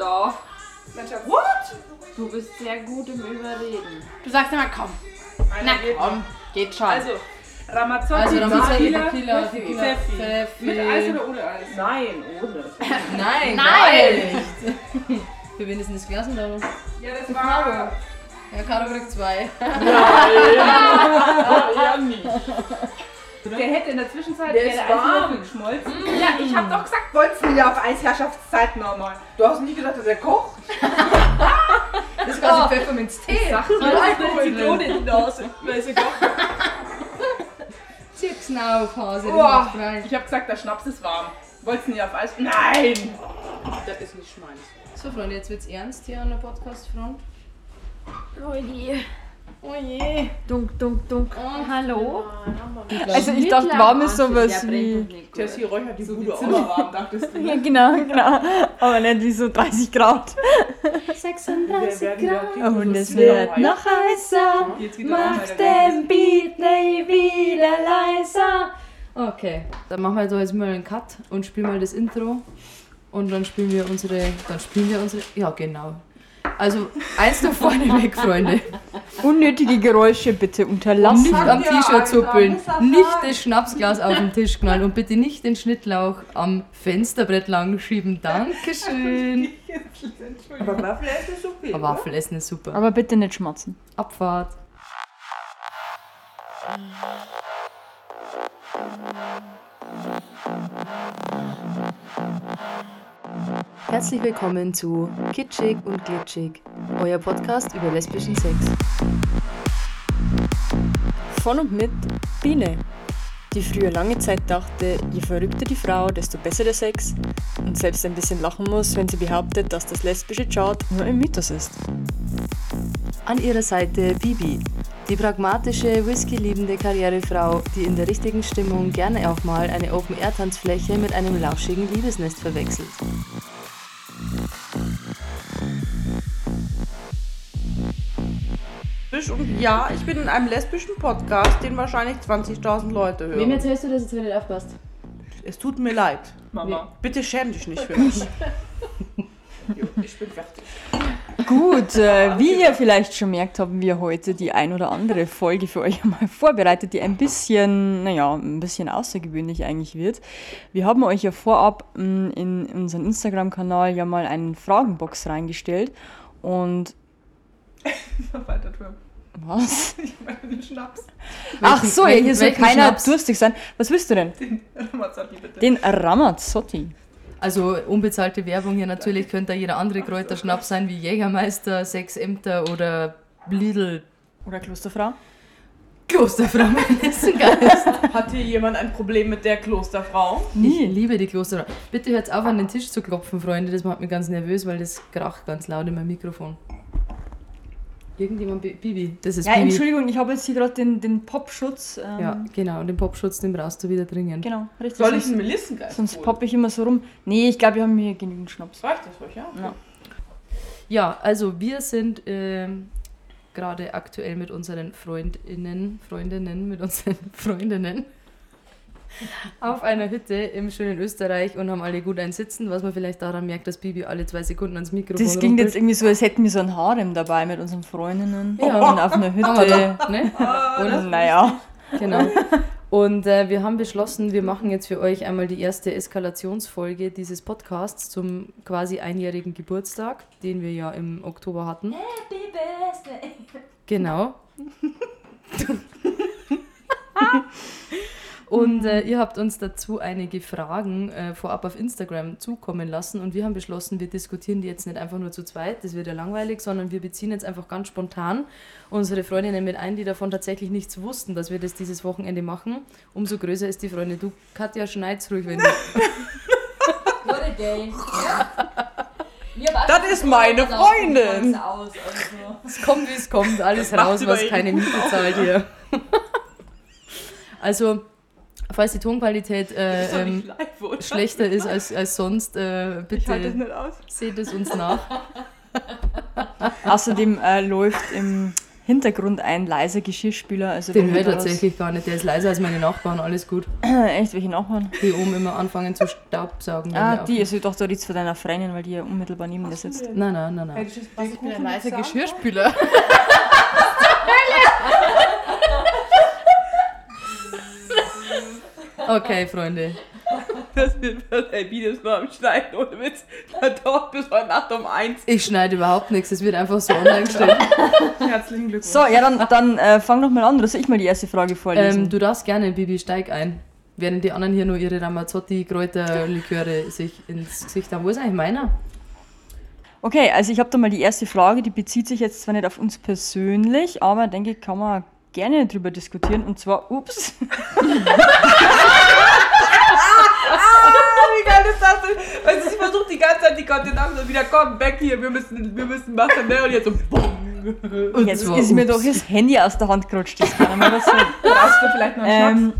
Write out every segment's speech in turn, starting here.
Doch. What? Du bist sehr gut im Überreden. Du sagst immer, komm. Na komm. Geht schon. Also, Ramazzotti, Also Ramazzotti, Tequila, Tequila, Pfeffi. Tequila, Pfeffi. Pfeffi. Mit Eis oder ohne Eis? Nein, ohne. Nein, Nein. Für wen ist denn das Glas denn da? Ja, das war... Ja, Caro kriegt zwei. ja, nicht. Der hätte in der Zwischenzeit Der wäre warm. geschmolzen. Ja, ich hab doch gesagt, wolltest du ja auf Eisherrschaftszeit nochmal. Du hast nicht gesagt, dass er kocht? Das ist quasi Pfefferminz-Tee. Sag mal, Alkohol eine Zitrone in die Nase. Weil sie kocht. Chips auf, Hase. Boah. Ich hab gesagt, der Schnaps ist warm. Wolltest du nicht auf Eis? Nein! Das ist nicht meins. So, Freunde, jetzt wird's ernst hier an der Podcast-Front. Oh je. Oh je. Dunk, dunk, dunk. Und Hallo? Also ich dachte, warm ist sowas wie. Jessie räuchert die Bude auch mal warm, dachtest du. Ja, genau, genau. Aber nicht wie so 30 Grad. 36 Und es wird noch heißer. Er auch Mach den Beat nicht wieder leiser. Okay, dann machen wir jetzt jetzt mal einen Cut und spielen mal das Intro. Und dann spielen wir unsere. Dann spielen wir unsere. Ja, genau. Also, eins nach vorne weg, Freunde. Unnötige Geräusche bitte unterlassen. Nicht am T-Shirt zuppeln, nicht das Schnapsglas auf den Tisch knallen und bitte nicht den Schnittlauch am Fensterbrett lang schieben. Dankeschön. Aber Waffel essen ist okay. Aber Waffel essen ist super. Aber bitte nicht schmatzen. Abfahrt. Herzlich willkommen zu Kitschig und Glitschig, euer Podcast über lesbischen Sex. Von und mit Biene, die früher lange Zeit dachte, je verrückter die Frau, desto besser der Sex und selbst ein bisschen lachen muss, wenn sie behauptet, dass das lesbische Chart nur ein Mythos ist. An ihrer Seite Bibi, die pragmatische, whisky-liebende Karrierefrau, die in der richtigen Stimmung gerne auch mal eine Open-Air-Tanzfläche mit einem lauschigen Liebesnest verwechselt. Und ja, ich bin in einem lesbischen Podcast, den wahrscheinlich 20.000 Leute hören. erzählst du, dass es nicht aufpasst? Es tut mir leid. Mama. Bitte schäm dich nicht für mich. Jo, ich bin fertig. Gut, äh, wie ihr vielleicht schon merkt, haben wir heute die ein oder andere Folge für euch mal vorbereitet, die ein bisschen, naja, ein bisschen außergewöhnlich eigentlich wird. Wir haben euch ja vorab mh, in unseren Instagram-Kanal ja mal einen Fragenbox reingestellt und Weiter. Was? Ich meine den Schnaps. Ach so, welchen- hier soll welchen keiner Schnaps? durstig sein. Was willst du denn? Ramazzotti, bitte. Den Ramazzotti. Also unbezahlte Werbung hier natürlich könnte da jeder andere Kräuterschnaps sein, wie Jägermeister, Sechs Ämter oder Lidl. Oder Klosterfrau? Klosterfrau Messengeist. Hat hier jemand ein Problem mit der Klosterfrau? Ich liebe die Klosterfrau. Bitte hört auf, an den Tisch zu klopfen, Freunde. Das macht mich ganz nervös, weil das kracht ganz laut in meinem Mikrofon. Irgendjemand, Bi- Bibi, das ist Ja, Bibi. Entschuldigung, ich habe jetzt hier gerade den, den Popschutz. Ähm, Ja, genau. Und den Popschutz, den brauchst du wieder dringend. Genau, richtig. Soll ich einen Melissengeist sonst holen? poppe ich immer so rum. Nee, ich glaube, wir haben hier genügend Schnaps. Reicht das euch, ja? Ja. Ja, also wir sind ähm, gerade aktuell mit unseren Freundinnen, Freundinnen, mit unseren Freundinnen auf einer Hütte im schönen Österreich und haben alle gut ein Sitzen, was man vielleicht daran merkt, dass Bibi alle zwei Sekunden ans Mikrofon Das klingt rumpelt. jetzt irgendwie so, als hätten wir so ein Harem dabei mit unseren Freundinnen. Ja. Und auf einer Hütte. doch, ne? Oder? Naja. Genau. Und äh, wir haben beschlossen, wir machen jetzt für euch einmal die erste Eskalationsfolge dieses Podcasts zum quasi einjährigen Geburtstag, den wir ja im Oktober hatten. Happy Birthday! Genau. Und äh, ihr habt uns dazu einige Fragen äh, vorab auf Instagram zukommen lassen und wir haben beschlossen, wir diskutieren die jetzt nicht einfach nur zu zweit, das wird ja langweilig, sondern wir beziehen jetzt einfach ganz spontan unsere Freundinnen mit ein, die davon tatsächlich nichts wussten, dass wir das dieses Wochenende machen. Umso größer ist die Freundin. Du, Katja, schneid's ruhig, wenn du... Das ist meine Freundin. Es kommt, wie es kommt, alles raus, was keine Miete zahlt hier. also, falls die Tonqualität äh, Ist ähm, live, schlechter ist als, als sonst, äh, Ich bitte nicht aus. seht es uns nach. Außerdem äh, läuft im Hintergrund ein leiser Geschirrspüler. Also Den da was- tatsächlich gar nicht. Der ist leiser als meine Nachbarn, alles gut. Echt, welche Nachbarn? Die oben immer anfangen zu staubsaugen. Ah, die, also doch, da du von deiner Freundin, weil die ja unmittelbar neben dir sitzt. Nein, nein, nein, nein. Du das Ich bin ein leiser? Geschirrspüler. Okay, Freunde. Das wird ein Videos mal am Schneiden, ohne Witz. Da dauert bis heute Nacht um eins. Ich schneide überhaupt nichts, es wird einfach so online gestellt. Herzlichen Glückwunsch. So, ja, dann, dann äh, fang doch mal an, soll ich mal die erste Frage vorlesen? Ähm, du darfst gerne, Bibi, steig ein. Während die anderen hier nur ihre Ramazzotti-Kräuterliköre sich ins Gesicht haben. Wo ist eigentlich meiner? Okay, also ich habe da mal die erste Frage, die bezieht sich jetzt zwar nicht auf uns persönlich, aber denke ich, kann man gerne drüber diskutieren. Und zwar, ups, Wie geil ist das denn? Weißt du, ich versuche die ganze Zeit die Kontinente wieder komm, back hier, wir müssen, wir müssen machen, ne? Und jetzt so, bumm. Und jetzt ist mir ups. doch das Handy aus der Hand gerutscht. Das kann mal passieren. Brauchst du vielleicht noch einen ähm,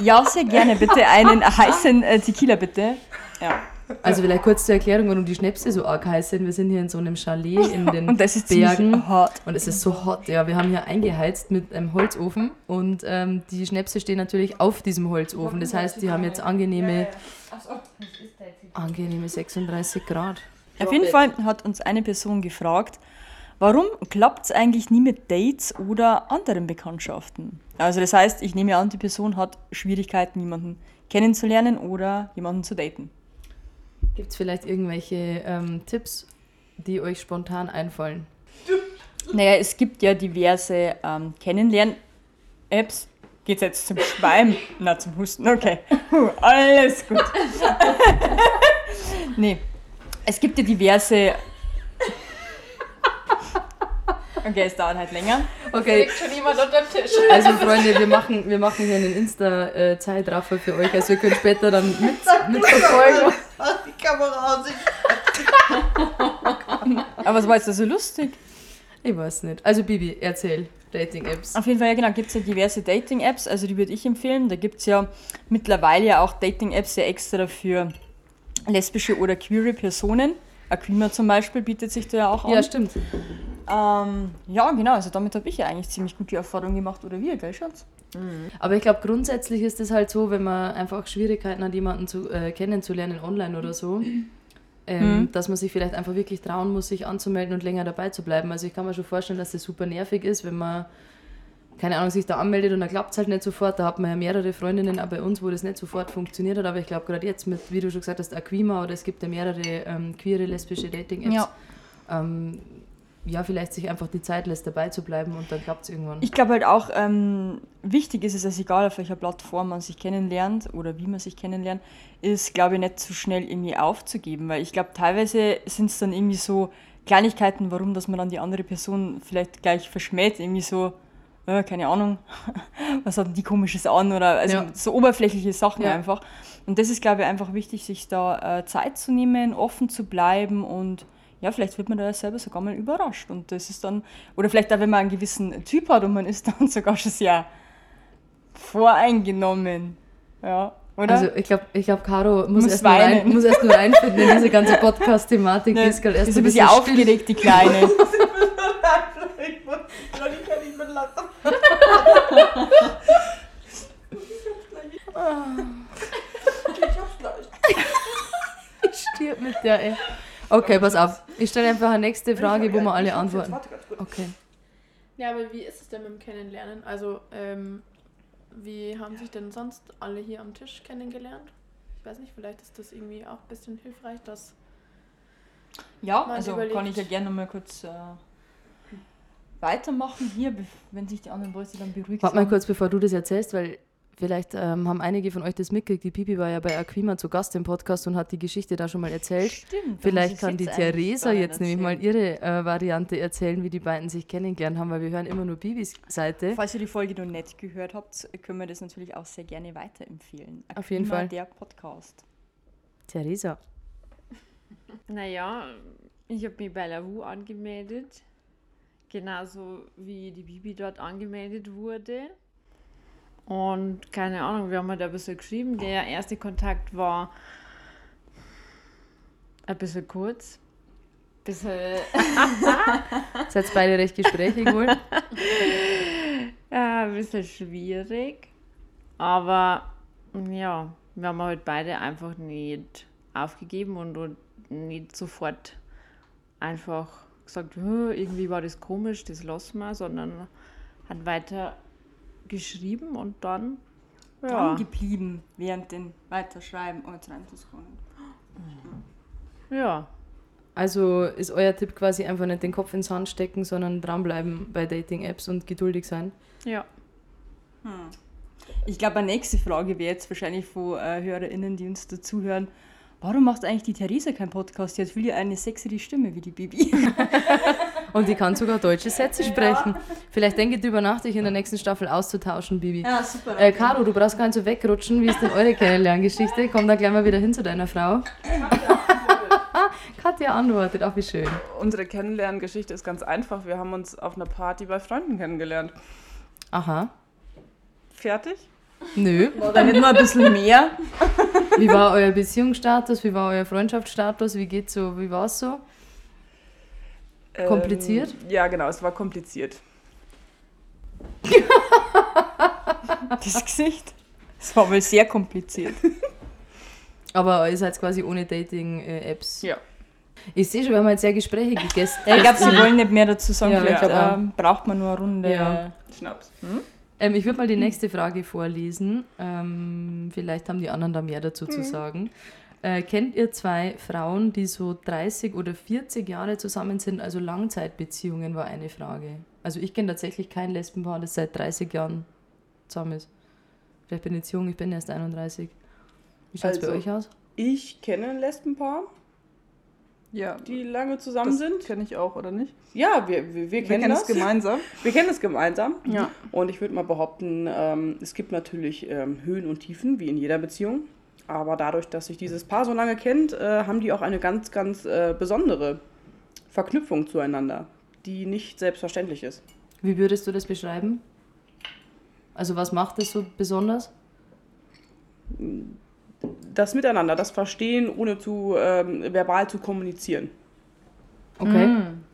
ja, sehr gerne, bitte. Einen heißen äh, Tequila, bitte. Ja. Also vielleicht kurz zur Erklärung, warum die Schnäpse so arg heiß sind. Wir sind hier in so einem Chalet in den Und das ist Bergen. hart. Und es ist so hot, ja. Wir haben hier eingeheizt mit einem Holzofen und ähm, die Schnäpse stehen natürlich auf diesem Holzofen. Das heißt, die haben jetzt angenehme, angenehme 36 Grad. Auf jeden Fall hat uns eine Person gefragt, warum klappt es eigentlich nie mit Dates oder anderen Bekanntschaften? Also das heißt, ich nehme an, die Person hat Schwierigkeiten, jemanden kennenzulernen oder jemanden zu daten. Gibt es vielleicht irgendwelche ähm, Tipps, die euch spontan einfallen? Naja, es gibt ja diverse ähm, Kennenlern-Apps. Geht's jetzt zum Schweim? Na, zum Husten. Okay. Puh, alles gut. nee. Es gibt ja diverse. Okay, es dauert halt länger. Okay, schon jemand unter dem Tisch. also Freunde, wir machen, wir machen hier einen Insta-Zeitraffer für euch. Also ihr könnt später dann mit, mitverfolgen. Kamera aus sich. Aber was war jetzt da so lustig? Ich weiß nicht. Also Bibi, erzähl. Dating-Apps. Auf jeden Fall, ja genau, gibt es ja diverse Dating-Apps, also die würde ich empfehlen. Da gibt es ja mittlerweile ja auch Dating-Apps ja extra für lesbische oder queere Personen. Aquima zum Beispiel bietet sich da ja auch an. Ja, stimmt. Ähm, ja, genau, also damit habe ich ja eigentlich ziemlich gute Erfahrungen gemacht. Oder wir, gell, Schatz? Aber ich glaube, grundsätzlich ist es halt so, wenn man einfach Schwierigkeiten hat, jemanden zu, äh, kennenzulernen online oder so, ähm, dass man sich vielleicht einfach wirklich trauen muss, sich anzumelden und länger dabei zu bleiben. Also ich kann mir schon vorstellen, dass das super nervig ist, wenn man, keine Ahnung, sich da anmeldet und dann klappt es halt nicht sofort. Da hat man ja mehrere Freundinnen auch bei uns, wo das nicht sofort funktioniert hat. Aber ich glaube, gerade jetzt mit, wie du schon gesagt hast, Aquima oder es gibt ja mehrere ähm, queere, lesbische Dating-Apps. Ja. Ähm, ja, vielleicht sich einfach die Zeit lässt, dabei zu bleiben und dann klappt es irgendwann. Ich glaube halt auch, ähm, wichtig ist es, dass egal auf welcher Plattform man sich kennenlernt oder wie man sich kennenlernt, ist, glaube ich, nicht zu schnell irgendwie aufzugeben. Weil ich glaube, teilweise sind es dann irgendwie so Kleinigkeiten, warum, dass man dann die andere Person vielleicht gleich verschmäht. Irgendwie so, äh, keine Ahnung, was hat denn die komisches an oder also Ja. so oberflächliche Sachen Ja. einfach. Und das ist, glaube ich, einfach wichtig, sich da äh, Zeit zu nehmen, offen zu bleiben und ja, vielleicht wird man da ja selber sogar mal überrascht. Und das ist dann, oder vielleicht auch, wenn man einen gewissen Typ hat und man ist dann sogar schon sehr voreingenommen. Ja, oder? Also ich glaube, ich glaub, Caro muss, Muss erst nur rein, muss erst nur reinfinden in diese ganze Podcast-Thematik. Die Ne, ist gerade erst ist ein bisschen aufgeregt, die Kleine. Ich ich kann nicht mehr lachen. stirbt mit der, ey. Okay, pass auf. Ich stelle einfach eine nächste Frage, wo wir alle antworten. Warte ganz kurz. Okay. Ja, aber wie ist es denn mit dem Kennenlernen? Also, ähm, wie haben sich denn sonst alle hier am Tisch kennengelernt? Ich weiß nicht, vielleicht ist das irgendwie auch ein bisschen hilfreich, dass. Ja, Man also überlegt. kann ich ja gerne noch mal kurz äh, weitermachen hier, wenn sich die anderen Leute dann beruhigt Warte mal kurz, bevor du das erzählst, weil vielleicht ähm, haben einige von euch das mitgekriegt. Die Pipi war ja bei Aquima zu Gast im Podcast und hat die Geschichte da schon mal erzählt. Stimmt. Vielleicht kann die Theresa jetzt nämlich mal ihre äh, Variante erzählen, wie die beiden sich kennengelernt haben, weil wir hören immer nur Bibis Seite. Falls ihr die Folge noch nicht gehört habt, können wir das natürlich auch sehr gerne weiterempfehlen. Auf jeden Aquima, Fall. Der Podcast. Theresa. Naja, ich habe mich bei Lavu angemeldet. Genauso wie die Bibi dort angemeldet wurde. Und keine Ahnung, wir haben halt ein bisschen geschrieben. Der erste Kontakt war ein bisschen kurz. bisschen, Seid beide recht gesprächig wohl? ja, ein bisschen schwierig. Aber ja, wir haben halt beide einfach nicht aufgegeben und, und nicht sofort einfach gesagt, "Hö, irgendwie war das komisch, das lassen wir, sondern hat weiter geschrieben und dann, ja, Dran geblieben während den Weiterschreiben und reinzuscrollen. ja, Also ist euer Tipp quasi einfach nicht den Kopf ins Sand stecken, sondern dranbleiben bei Dating-Apps und geduldig sein? ja. Ich glaube, eine nächste Frage wäre jetzt wahrscheinlich von äh, HörerInnen, die uns dazuhören. Warum macht eigentlich die Theresa keinen Podcast? Die hat viel eine sexere Stimme wie die Bibi. Und die kann sogar deutsche Sätze sprechen. Vielleicht denke drüber nach, dich in der nächsten Staffel auszutauschen, Bibi. Ja, super. Äh, Caro, du brauchst gar nicht so wegrutschen. Wie ist denn eure Kennenlerngeschichte? Komm da gleich mal wieder hin zu deiner Frau. Katja antwortet, auch wie schön. Unsere Kennenlerngeschichte ist ganz einfach. Wir haben uns auf einer Party bei Freunden kennengelernt. Aha. Fertig? Nö. Nicht nur ein bisschen mehr? Wie war euer Beziehungsstatus? Wie war euer Freundschaftsstatus? Wie geht's so? Wie war's so? Kompliziert? Ähm, ja, genau, es war kompliziert. Das Gesicht. Das war wohl sehr kompliziert. Aber ihr seid quasi ohne Dating-Apps. Ja. Ich sehe schon, wir haben jetzt sehr gesprächige Gäste. Ja, ich glaube, sie wollen nicht mehr dazu sagen. Ja, Vielleicht auch. ähm, braucht man nur eine Runde. Ja. Schnaps. Ähm, ich würde mal die nächste Frage vorlesen. Ähm, vielleicht haben die anderen da mehr dazu Mhm. zu sagen. Äh, kennt ihr zwei Frauen, die so 30 oder 40 Jahre zusammen sind? Also Langzeitbeziehungen war eine Frage. Also ich kenne tatsächlich kein Lesbenpaar, das seit 30 Jahren zusammen ist. Vielleicht bin ich jetzt jung, ich bin erst 31. Wie schaut es bei Also, euch aus? Ich kenne ein Lesbenpaar, Ja, die lange zusammen das sind. kenne ich auch, oder nicht? Ja, wir, wir, wir Wir kennen kennen das. es gemeinsam. Wir kennen es gemeinsam. Ja. Und ich würde mal behaupten, ähm, es gibt natürlich ähm, Höhen und Tiefen, wie in jeder Beziehung. Aber dadurch, dass sich dieses Paar so lange kennt, äh, haben die auch eine ganz, ganz äh, besondere Verknüpfung zueinander, die nicht selbstverständlich ist. Wie würdest du das beschreiben? Also was macht es so besonders? Das Miteinander, das Verstehen, ohne zu ähm, verbal zu kommunizieren. Okay. Mm.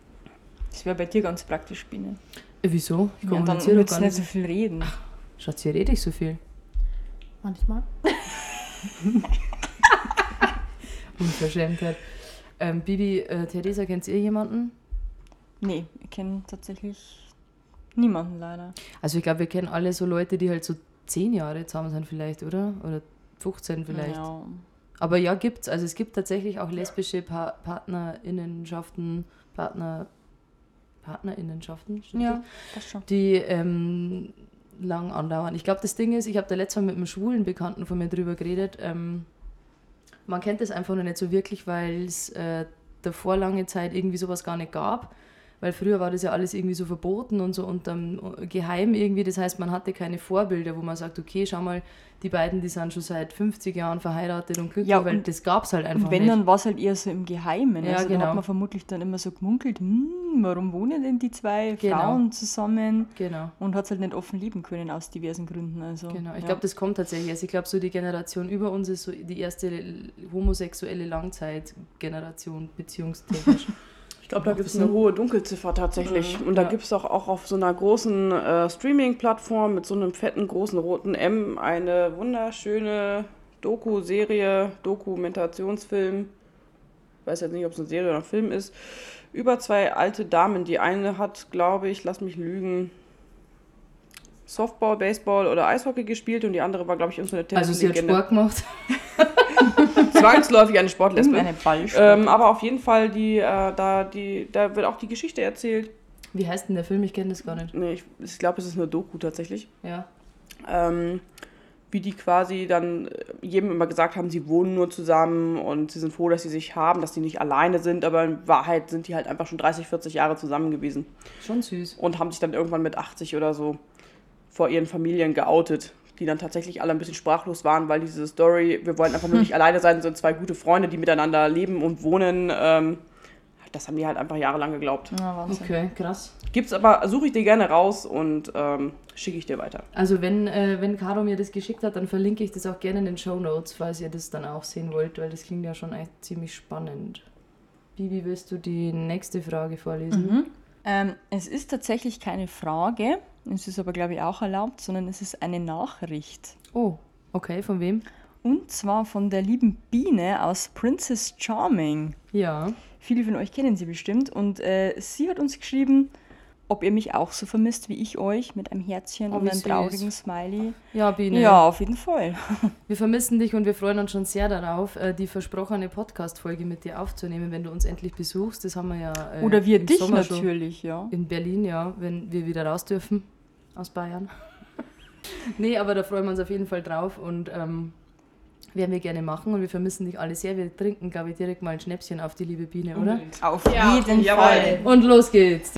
Das wäre bei dir ganz praktisch, Biene. Äh, Wieso? Ich Ja, dann kommuniziere doch gar du nicht nicht. so viel reden. Schatz, hier rede ich so viel. Manchmal. Unverschämtheit. Ähm, Bibi, äh, Theresa, kennt ihr jemanden? Nee, ich kenne tatsächlich niemanden leider. Also ich glaube, wir kennen alle so Leute, die halt so 10 Jahre zusammen sind vielleicht, oder? Oder 15 vielleicht. Ja. Aber ja, gibt's. Also es gibt tatsächlich auch lesbische pa Partnerinnenschaften, Partner, Partnerinnenschaften, ja, das schon. die ähm, lang andauern. Ich glaube, das Ding ist, ich habe da letztes Mal mit einem schwulen Bekannten von mir drüber geredet. Ähm, man kennt das einfach noch nicht so wirklich, weil es äh, davor lange Zeit irgendwie sowas gar nicht gab. Weil früher war das ja alles irgendwie so verboten und so unterm Geheim irgendwie. Das heißt, man hatte keine Vorbilder, wo man sagt, okay, schau mal, die beiden, die sind schon seit 50 Jahren verheiratet und glücklich, Ja, weil und- das gab es halt einfach Und wenn, nicht. dann war es halt eher so im Geheimen. Ja, also genau. hat man vermutlich dann immer so gemunkelt, hm, warum wohnen denn die zwei Genau. Frauen zusammen? Genau. Und hat es halt nicht offen leben können aus diversen Gründen. Also, Genau, ich ja. glaube, das kommt tatsächlich. Also ich glaube, so die Generation über uns ist so die erste homosexuelle Langzeitgeneration, beziehungstechnisch. Ich glaube, da gibt es eine hohe Dunkelziffer tatsächlich. Und da Ja. gibt es auch, auch auf so einer großen äh, Streaming-Plattform mit so einem fetten, großen roten M eine wunderschöne Doku-Serie, Dokumentationsfilm. Ich weiß jetzt nicht, ob es eine Serie oder ein Film ist. Über zwei alte Damen. Die eine hat, glaube ich, lass mich lügen, Softball, Baseball oder Eishockey gespielt und die andere war, glaube ich, irgendeine also sie hat Tennislegende. Sport gemacht. Zwangsläufig eine Sportlesbe. Eine. Ähm, aber auf jeden Fall, die, äh, da, die, da wird auch die Geschichte erzählt. Wie heißt denn der Film? Ich kenne das gar nicht. Nee, ich, ich glaube, es ist eine Doku tatsächlich. Ja. Ähm, wie die quasi dann äh, jedem immer gesagt haben, sie wohnen nur zusammen und sie sind froh, dass sie sich haben, dass sie nicht alleine sind, aber in Wahrheit sind die halt einfach schon 30, 40 Jahre zusammen gewesen Schon süß. und haben sich dann irgendwann mit 80 oder so vor ihren Familien geoutet, die dann tatsächlich alle ein bisschen sprachlos waren, weil diese Story, wir wollen einfach nur nicht alleine sein, sind zwei gute Freunde, die miteinander leben und wohnen. Ähm, das haben die halt einfach jahrelang geglaubt. ja. Okay, krass. Gibt's aber, suche ich dir gerne raus und ähm, schicke ich dir weiter. Also wenn, äh, wenn Caro mir das geschickt hat, dann verlinke ich das auch gerne in den Show Notes, falls ihr das dann auch sehen wollt, weil das klingt ja schon echt ziemlich spannend. Bibi, willst du die nächste Frage vorlesen? Mhm. Ähm, es ist tatsächlich keine Frage, es ist aber, glaube ich, auch erlaubt, sondern es ist eine Nachricht. Oh, okay, von wem? Und zwar von der lieben Biene aus Princess Charming. Ja. Viele von euch kennen sie bestimmt. Und äh, sie hat uns geschrieben, ob ihr mich auch so vermisst wie ich euch, mit einem Herzchen Oh, und einem süß. traurigen Smiley. Ja, Biene. Ja, auf jeden Fall. Wir vermissen dich und wir freuen uns schon sehr darauf, äh, die versprochene Podcast-Folge mit dir aufzunehmen, wenn du uns endlich besuchst. Das haben wir ja. Äh, Oder wir im dich Sommer schon natürlich, ja. In Berlin, ja, wenn wir wieder raus dürfen aus Bayern. nee, aber da freuen wir uns auf jeden Fall drauf und ähm, werden wir gerne machen und wir vermissen dich alle sehr. Wir trinken, glaube ich, direkt mal ein Schnäpschen auf die liebe Biene, oder? Auf Ja, jeden jawohl. Fall. Und los geht's.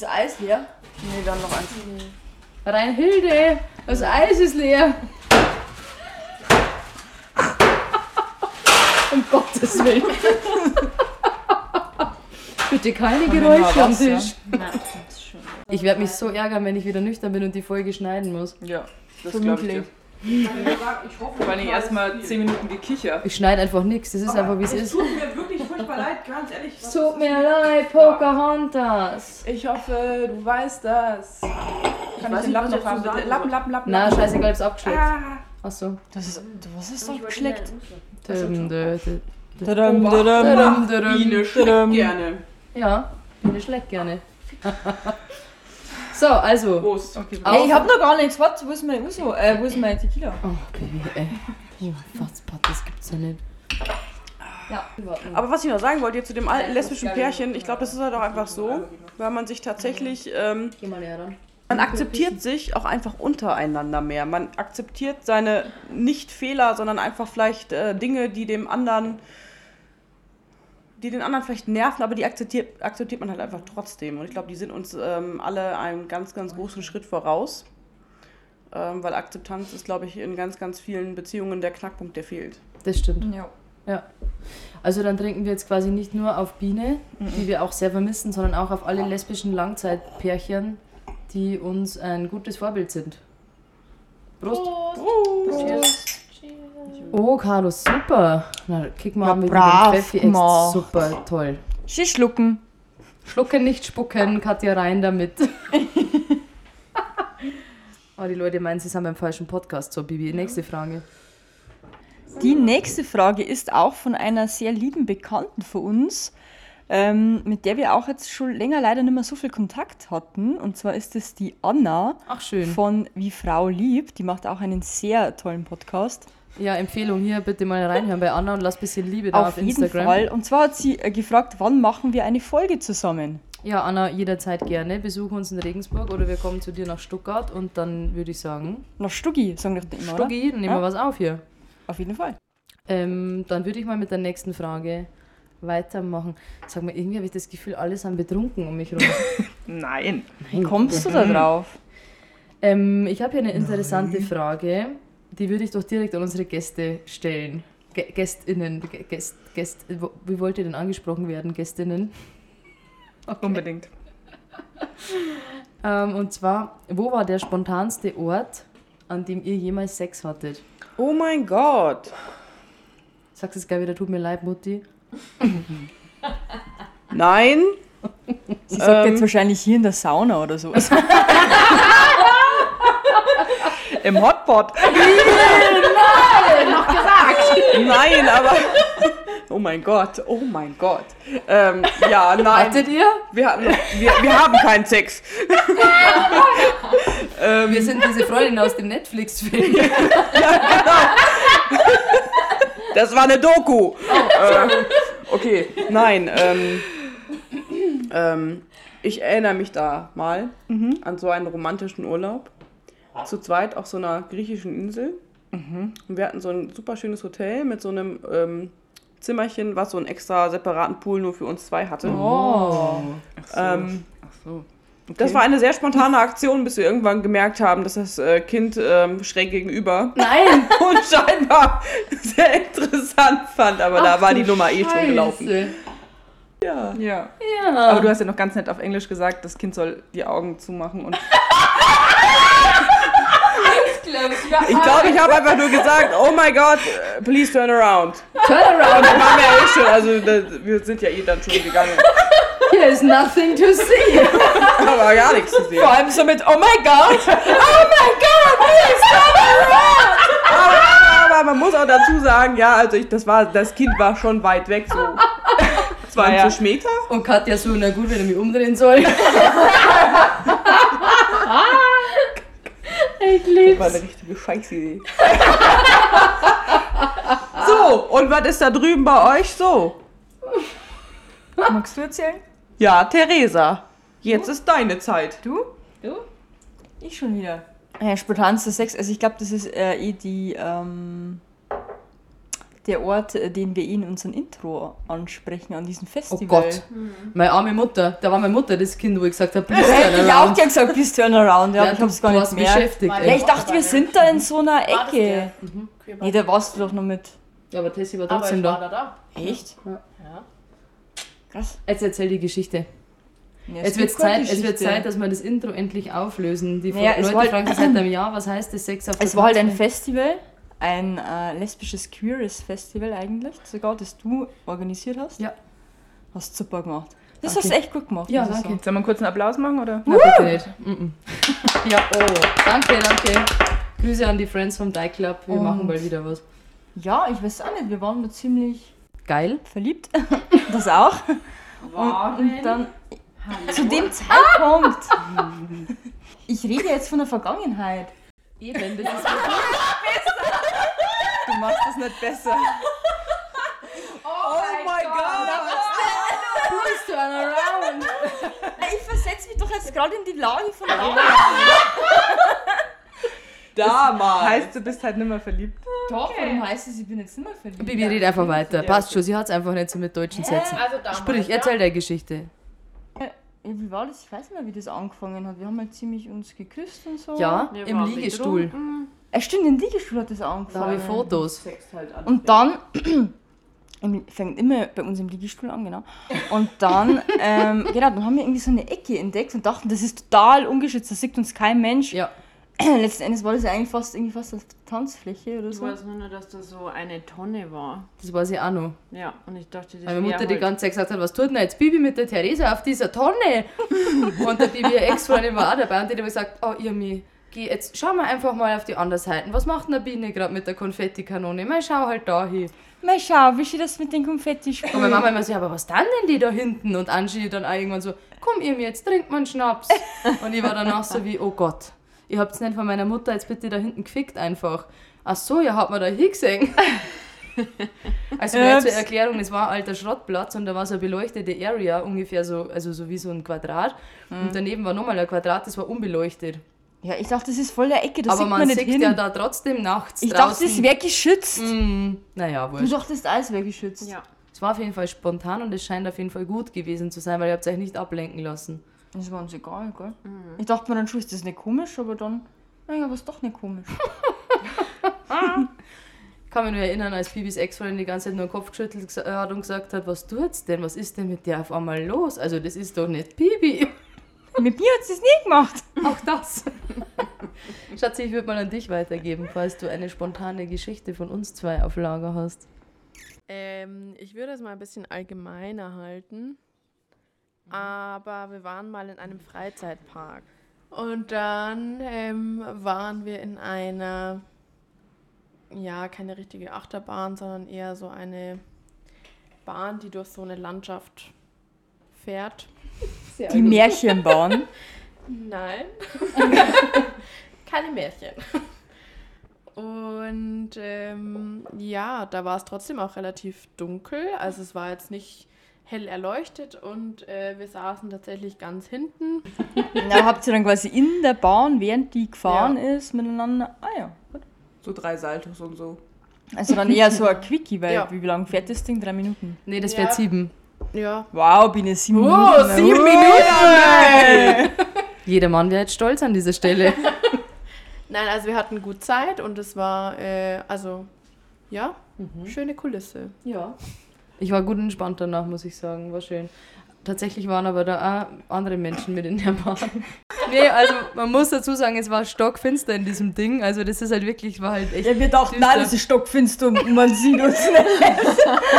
Ist das Eis leer? Nee, wir haben noch eins. Reinhilde, das Eis ist leer. um Gottes Willen. Bitte keine Geräusche am Tisch. Ich werde mich so ärgern, wenn ich wieder nüchtern bin und die Folge schneiden muss. Ja, Das glaube ich dir. vor allem erstmal 10 Minuten gekicher. Ich schneide einfach nichts, das ist einfach wie es Es ist. tut mir wirklich leid, ganz ehrlich. was Tut ist mir leid, Pocahontas. Ich hoffe, du weißt das. Kann ich, den Lappen noch haben, bitte? Lappen, Lappen, Lappen. Na, Lappen. scheißegal, ich hab's abgeschleckt. Ah, Achso. Das ist, was ist da geschleckt? Dö. Tadam, Obacht. tadam. Dum, dum. Biene schlägt Tadam. gerne. Ja, Biene schlägt gerne. so, also. Prost. Okay, Ey, ich hab noch gar nichts. Warte, wo ist mein Uso? Äh, wo ist mein Tequila? Oh, Baby, ey. Oh, was, das gibt's ja nicht. Ja. Aber was ich noch sagen wollte, jetzt zu dem alten lesbischen Pärchen, ich glaube, das ist halt auch einfach so, weil man sich tatsächlich, ähm, man akzeptiert sich auch einfach untereinander mehr. Man akzeptiert seine nicht Fehler, sondern einfach vielleicht äh, Dinge, die dem anderen, die den anderen vielleicht nerven, aber die akzeptiert, akzeptiert man halt einfach trotzdem. Und ich glaube, die sind uns ähm, alle einen ganz, ganz großen Schritt voraus. Ähm, weil Akzeptanz ist, glaube ich, in ganz, ganz vielen Beziehungen der Knackpunkt, der fehlt. Das stimmt. Ja. Ja. Also dann trinken wir jetzt quasi nicht nur auf Biene, die wir auch sehr vermissen, sondern auch auf alle lesbischen Langzeitpärchen, die uns ein gutes Vorbild sind. Prost! Oh, Carlos, super! Na, kick mal mit brav dem Pfeffi echt super, toll. Sie schlucken. Schlucken, nicht spucken, Katja rein damit. oh, die Leute meinen, sie sind beim falschen Podcast. So, Bibi, nächste Frage. Die nächste Frage ist auch von einer sehr lieben Bekannten von uns, ähm, mit der wir auch jetzt schon länger leider nicht mehr so viel Kontakt hatten. Und zwar ist es die Anna Ach, von Wie Frau liebt. Die macht auch einen sehr tollen Podcast. Ja, Empfehlung hier, bitte mal reinhören bei Anna und lass ein bisschen Liebe da auf, Auf jeden Instagram. Fall. Und zwar hat sie äh, gefragt, wann machen wir eine Folge zusammen? Ja, Anna, jederzeit gerne. Besuch uns in Regensburg oder wir kommen zu dir nach Stuttgart und dann würde ich sagen, Nach Stuggi, sagen wir immer, oder? Stuggi, dann nehmen wir Ja. was auf hier. Auf jeden Fall. Ähm, dann würde ich mal mit der nächsten Frage weitermachen. Sag mal, irgendwie habe ich das Gefühl, alle sind betrunken um mich rum. Nein. Wie kommst du da drauf? ähm, ich habe hier eine interessante Frage, die würde ich doch direkt an unsere Gäste stellen. Gä- GästInnen, Gä- Gäst, Gäst, wie wollt ihr denn angesprochen werden, Gästinnen? Unbedingt. Ähm, und zwar, wo war der spontanste Ort, an dem ihr jemals Sex hattet? Oh mein Gott. Sagst es gleich wieder, tut mir leid, Mutti. Nein. Sie sagt Ähm. jetzt wahrscheinlich hier in der Sauna oder so. Im Hotpot. Nein, aber. Oh mein Gott, oh mein Gott. Ähm, ja, nein. Hattet ihr? Wir, wir, wir haben keinen Sex. ähm, Wir sind diese Freundin aus dem Netflix-Film. das war eine Doku. Äh, okay, nein. Ähm, ähm, ich erinnere mich da mal an so einen romantischen Urlaub. Zu zweit auf so einer griechischen Insel. Und wir hatten so ein super schönes Hotel mit so einem ähm, Zimmerchen, was so einen extra separaten Pool nur für uns zwei hatte. Oh. Ähm, Ach so. Das war eine sehr spontane Aktion, bis wir irgendwann gemerkt haben, dass das äh, Kind ähm, schräg gegenüber Nein! und scheinbar sehr interessant fand, aber da Ach war du die Nummer eh schon gelaufen. Scheiße. Ja. Ja. Ja. Aber du hast ja noch ganz nett auf Englisch gesagt, das Kind soll die Augen zumachen und Ich glaube, ich habe einfach nur gesagt, oh my God, please turn around. Turn around, Und dann waren wir ja eh schon, also da, wir sind ja eh dann schon gegangen. Here is nothing to see. Aber gar nichts zu sehen. Vor allem so mit, oh my God, oh my God, please turn around. Aber, aber man muss auch dazu sagen, ja, also ich, das war, das Kind war schon weit weg, so 20 Ja, ja. Meter. Und Katja so, na gut, wenn er mich umdrehen soll. ich Das lieb's. war eine richtige Scheißidee. so, und was ist da drüben bei euch so? Magst du erzählen? Ja, Theresa, jetzt ist deine Zeit. Du? Du? Ich schon wieder. Ja, spontanster Sex, also ich glaube, das ist äh, eh die, ähm, der Ort, äh, den wir eh in unserem Intro ansprechen, an diesem Oh Festival. Gott. Meine arme Mutter. Da war meine Mutter das Kind, wo ich gesagt habe, please turn ich auch around. gern gesagt, bis Turnaround, ja, aber ich du, hab's gar du nicht gemerkt. beschäftigt. Ja, ich dachte, wir sind da in so einer Ecke. der? Nee, da warst du doch noch mit. Ja, aber Tessie war Aber trotzdem ich war da. da da. Echt? Ja. Krass. Jetzt erzähl die Geschichte. Ja, Es wird, Zeit, es wird. Zeit, dass wir das Intro endlich auflösen. Die Naja, Leute halt- fragen sich seit einem Jahr, was heißt das Sex auf der Es war halt ein? Festival, ein äh, lesbisches Queeres Festival eigentlich, sogar, das du organisiert hast. Ja. Hast super gemacht. Das Danke. hast du echt gut gemacht. Ja, danke. Sollen wir einen kurzen Applaus machen, oder? Na, bitte nicht. Mm -mm. Ja, oh. Danke, danke. Grüße an die Friends vom Dike Club. Wir Und- machen bald wieder was. Ja, ich weiß auch nicht, wir waren da ziemlich Geil. verliebt. das auch. Und, und dann zu dem Zeitpunkt. Ich rede jetzt von der Vergangenheit. Eben, das ist Du machst das nicht besser. Oh mein Gott! Please turn around. Ich versetze mich doch jetzt gerade in die Lage von damals. Damals! Heißt, du bist halt nicht mehr verliebt. Doch, warum heißt es, ich bin jetzt nicht mehr verliebt? Bibi, red einfach weiter. Passt schon, sie hat es einfach nicht so mit deutschen Sätzen. Also damals, Sprich, ja. erzähl deine Geschichte. Ja, Wie war das? Ich weiß nicht mehr, wie das angefangen hat. Wir haben halt ziemlich uns geküsst und so. Ja, Wir im Liegestuhl. betrunken. Äh, stimmt, im Liegestuhl hat das Da angefangen. habe ich Fotos. Und dann, fängt immer bei uns im Liegestuhl an, genau. Und dann, ähm, genau, dann haben wir irgendwie so eine Ecke entdeckt und dachten, das ist total ungeschützt, das sieht uns kein Mensch. Ja. Letzten Endes war das ja eigentlich fast, irgendwie fast eine Tanzfläche oder Ich so. weiß nur, noch, dass da so eine Tonne war. Das weiß ich auch noch. Ja, und ich dachte, das Weil meine Mutter die halt- ganze Zeit gesagt hat, was tut denn jetzt Bibi mit der Theresa auf dieser Tonne? und der Bibi, ihr Ex-Freundin, war auch dabei und die hat gesagt, oh Irmi, geh jetzt, schau mal einfach mal auf die andere Seite. Was macht denn der Biene gerade mit der Konfettikanone? Mal schau halt da hin. Mal schau, wie steht das mit den Konfetti Und meine Mama immer so, ja, aber was dann denn die da hinten? Und Angie dann auch irgendwann so, komm Irmi, jetzt trinkt man Schnaps. und ich war danach so wie, oh Gott, ihr habt's nicht von meiner Mutter jetzt bitte da hinten gefickt einfach. Ach so, ja, hat man da hingesehen. Also gleich zur. Erklärung, es war ein alter Schrottplatz und da war so eine beleuchtete Area, ungefähr so, also so wie so ein Quadrat. Und daneben war nochmal ein Quadrat, das war unbeleuchtet. Ja, ich dachte, das ist voll der Ecke, das Aber sieht man, man nicht sieht hin. ja da trotzdem nachts ich dachte, draußen. das wäre geschützt. Mm, naja, Du wurscht. dachtest, alles wäre geschützt. Ja. Es war auf jeden Fall spontan und es scheint auf jeden Fall gut gewesen zu sein, weil ihr habt euch nicht ablenken lassen. Das war uns egal, gell? Ich dachte mir dann schon, ist das nicht komisch, aber dann, naja, aber ist doch nicht komisch. Ich kann mich nur erinnern, als Bibis Ex-Freundin die ganze Zeit nur den Kopf geschüttelt hat und gesagt hat, was tut's denn? Was ist denn mit der auf einmal los? Also das ist doch nicht Bibi. Mit mir hat es nie gemacht. Auch das. Schatzi, ich würde mal an dich weitergeben, falls du eine spontane Geschichte von uns zwei auf Lager hast. Ähm, ich würde es mal ein bisschen allgemeiner halten. Aber wir waren mal in einem Freizeitpark. Und dann ähm, waren wir in einer, ja, keine richtige Achterbahn, sondern eher so eine Bahn, die durch so eine Landschaft fährt. Die Märchenbahn. Nein. Keine Märchen. Und ähm, ja, da war es trotzdem auch relativ dunkel. Also es war jetzt nicht hell erleuchtet und äh, wir saßen tatsächlich ganz hinten. Na, habt ihr dann quasi in der Bahn, während die gefahren ist, miteinander. Ah ja, gut. So drei Saltos und so. Also dann eher so ein Quickie, weil Ja. wie lange fährt das Ding? Drei Minuten. Nee, das Ja. fährt sieben. Ja. Wow, bin ich sieben Oh, Minuten. sieben Minuten! Jeder Mann wäre jetzt stolz an dieser Stelle. Nein, also wir hatten gut Zeit und es war, äh, also ja, schöne Kulisse. Ja. Ich war gut entspannt danach, muss ich sagen. War schön. Tatsächlich waren aber da auch andere Menschen mit in der Bahn. Nee, also man muss dazu sagen, es war stockfinster in diesem Ding. Also das ist halt wirklich, war halt echt. Ja, wir dachten, düster. nein, das ist stockfinster und man sieht uns nicht.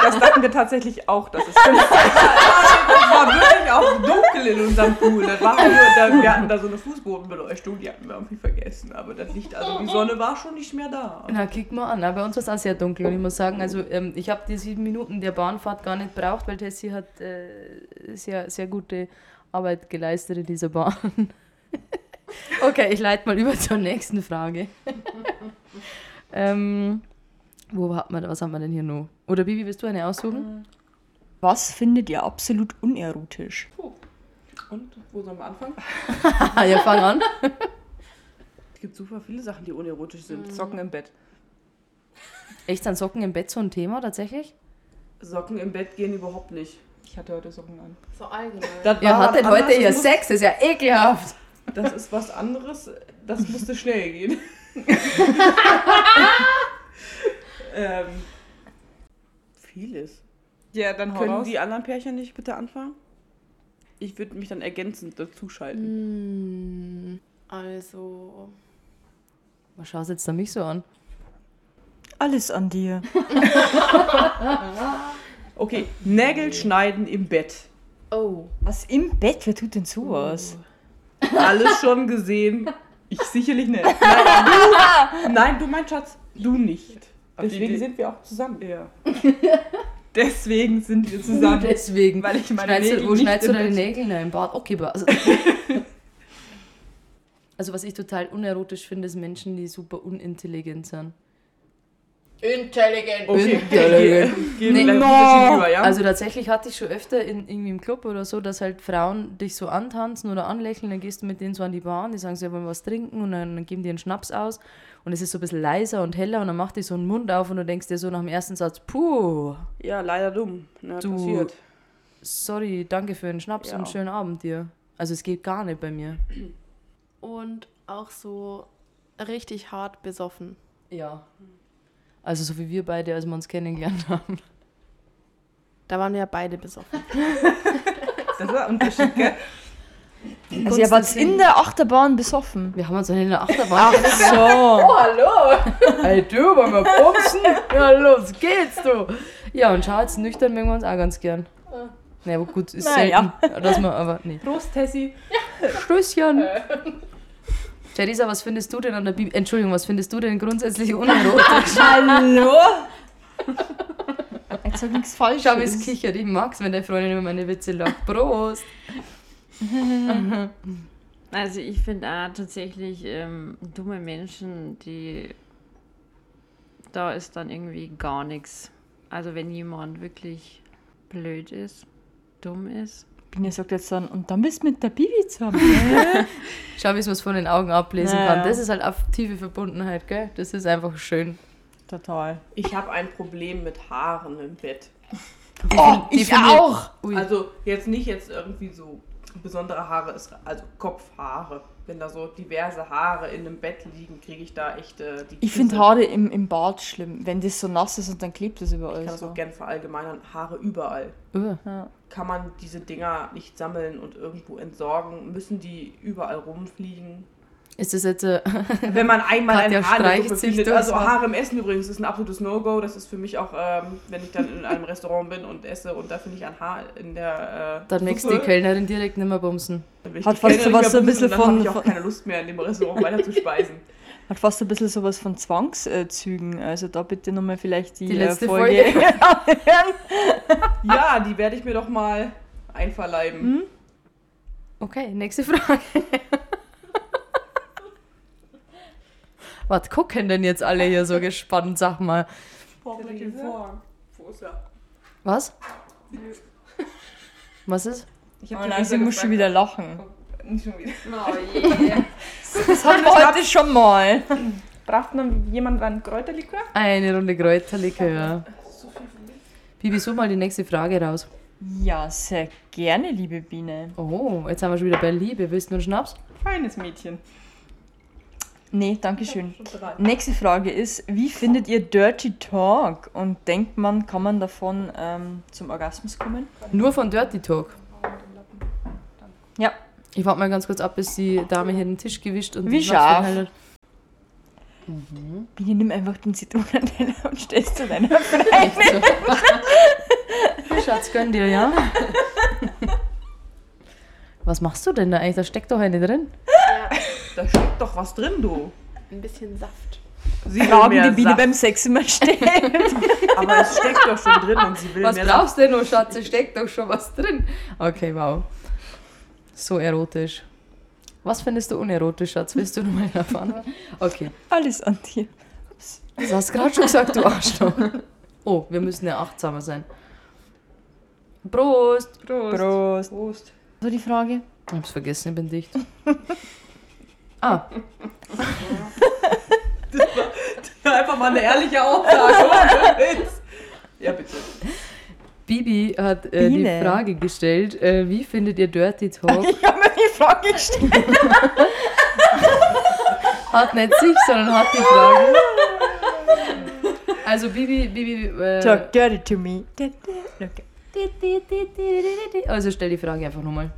Das dachten wir tatsächlich auch, dass es finster Es war wirklich auch dunkel in unserem Pool. Das war nur, da, wir hatten da so eine Fußbodenbeleuchtung, die hatten wir irgendwie vergessen. Aber das Licht, also die Sonne war schon nicht mehr da. Na, kick mal an. Aber bei uns war es auch sehr dunkel. Und ich muss sagen, also ähm, ich habe die sieben Minuten der Bahnfahrt gar nicht braucht, weil Tessie hat äh, sehr, sehr gute Arbeit geleistet in dieser Bahn. okay, ich leite mal über zur nächsten Frage. ähm, wo hat man, was haben wir denn hier noch? Oder Bibi, willst du eine aussuchen? Was findet ihr absolut unerotisch? Und wo sollen wir anfangen? Ja, fang an. Es gibt super viele Sachen, die unerotisch sind. Socken im Bett. Echt, sind Socken im Bett so ein Thema tatsächlich? Socken im Bett gehen überhaupt nicht. Ich hatte heute Socken an. So allgemein. Das Ihr hattet heute ihr Sex, das ist ja ekelhaft. Das ist was anderes, das musste schnell gehen. ähm, vieles. Ja, dann Können die anderen Pärchen nicht bitte anfangen? Ich würde mich dann ergänzend dazuschalten. Hm, also. Was schaust du jetzt da mich so an? Alles an dir. Okay, Nägel schneiden im Bett. Oh. Was im Bett? Wer tut denn sowas? Alles schon gesehen. Ich sicherlich nicht. Nein, du, nein, du mein Schatz, du nicht. Deswegen sind wir auch zusammen. Ja. Deswegen sind wir zusammen. Deswegen. Weil ich meine Schneidest du, Nägel wo nicht schneidest du im deine Bett- Nägel? Nein, im Bad. Okay, also. also, was ich total unerotisch finde, ist Menschen, die super unintelligent sind. Intelligent. Okay, Intelligent. gehen wir Nee, no. über, ja? Also, tatsächlich hatte ich schon öfter in, irgendwie im Club oder so, dass halt Frauen dich so antanzen oder anlächeln, dann gehst du mit denen so an die Bahn, die sagen, sie wollen was trinken und dann, dann geben die einen Schnaps aus und es ist so ein bisschen leiser und heller und dann macht die so einen Mund auf und du denkst dir so nach dem ersten Satz, puh, ja, leider dumm. Ne, Du- passiert. sorry, danke für den Schnaps Ja. und schönen Abend dir. Also, es geht gar nicht bei mir. Und auch so richtig hart besoffen. Ja. Also so wie wir beide, als wir uns kennengelernt haben. Da waren wir ja beide besoffen. Das war ein Unterschied, gell? Also ihr wart in der Achterbahn besoffen. Wir haben uns in der Achterbahn So. hallo! Hey du, wollen wir bumsen? Ja, los geht's du! Ja, und schau, jetzt nüchtern mögen wir uns auch ganz gern. Na, aber gut, ist Na selten, dass man, aber nee. Prost, Tessie. Stößchen! Teresa, was findest du denn an der Bibel? Entschuldigung, was findest du denn grundsätzlich unerotisch? Hallo? Ich sag nichts Falsches. Schau, wie es kichert. Ich mag's, wenn der Freundin über meine Witze lacht. Prost! Also ich finde auch tatsächlich ähm, dumme Menschen, die da ist dann irgendwie gar nichts. Also wenn jemand wirklich blöd ist, dumm ist. Biene sagt jetzt dann, und dann bist du mit der Bibi zusammen. Schau, wie es was von den Augen ablesen Ja, kann. Das ist halt aktive Verbundenheit, gell? Das ist einfach schön. Total. Ich habe ein Problem mit Haaren im Bett. Oh, ich- auch. Ui. Also jetzt nicht jetzt irgendwie so besondere Haare, ist- also Kopfhaare. Wenn da so diverse Haare in einem Bett liegen, kriege ich da echt äh, die Ich finde Krise. Haare im, im Bad schlimm. Wenn das so nass ist und dann klebt es Ich überall kann das so. auch gerne verallgemeinern. Haare überall. Uh. Kann man diese Dinger nicht sammeln und irgendwo entsorgen? Müssen die überall rumfliegen? Ist das jetzt. Äh, Wenn man einmal Katja ein Haar findet, also Haar. Haare im Essen übrigens ist ein absolutes No-Go. Das ist für mich auch, ähm, wenn ich dann in einem Restaurant bin und esse und da finde ich ein Haar in der äh, dann du Suppe, die Kellnerin direkt nicht mehr bumsen. Hat fast sowas ein bisschen bumsen, dann von- habe ich auch keine Lust mehr in dem Restaurant weiter zu speisen. Hat fast ein bisschen sowas von Zwangszügen. Also da bitte nochmal vielleicht die, Die äh, letzte Folge. Ja, die werde ich mir doch mal einverleiben. Okay, nächste Frage. Was gucken denn jetzt alle hier so gespannt, sag mal? Was? Was ist? Ich Oh habe nein, sie muss schon wieder lachen. Nicht schon wieder. Das haben wir heute schon mal. Braucht noch jemand einen Kräuterlikör? Eine Runde Kräuterlikör. Bibi, such mal die nächste Frage raus. Ja, sehr gerne, liebe Biene. Oh, jetzt haben wir schon wieder bei Liebe. Willst du einen Schnaps? Feines Mädchen. Nee, danke schön. Nächste Frage ist, wie findet ihr Dirty Talk? Und denkt man, kann man davon ähm, zum Orgasmus kommen? Nur von Dirty Talk. Ja. Ich warte mal ganz kurz ab, bis die Dame hier den Tisch gewischt und Wie scharf. hält. Bitte nimm einfach den Zitronenteller und stellst zu deiner Echt so. Schatz, gönn dir, ja? Was machst du denn da eigentlich? Da steckt doch eine drin. Da steckt doch was drin, du. Ein bisschen Saft. Sie mehr die Biene Saft. beim Sex immer stellt. Aber es steckt doch schon drin und sie will Was mehr brauchst du denn noch, Schatz? Es steckt doch schon was drin. Okay, wow. So erotisch. Was findest du unerotisch, Schatz? Willst du nochmal erfahren? Okay. Alles an dir. Das hast du gerade schon gesagt, du Arschloch. Oh, wir müssen ja achtsamer sein. Prost! Prost. Prost. Prost. So die Frage. Ich hab's vergessen, ich bin dicht. Ah, Einfach mal eine ehrliche Aussage. ja, bitte. Bibi hat äh, die. Frage gestellt, äh, wie findet ihr Dirty Talk? Ich habe mir die Frage gestellt. Hat nicht sich, sondern hat die Frage. Also Bibi, Bibi, äh, Talk dirty to me. Okay. also stell die Frage einfach nochmal.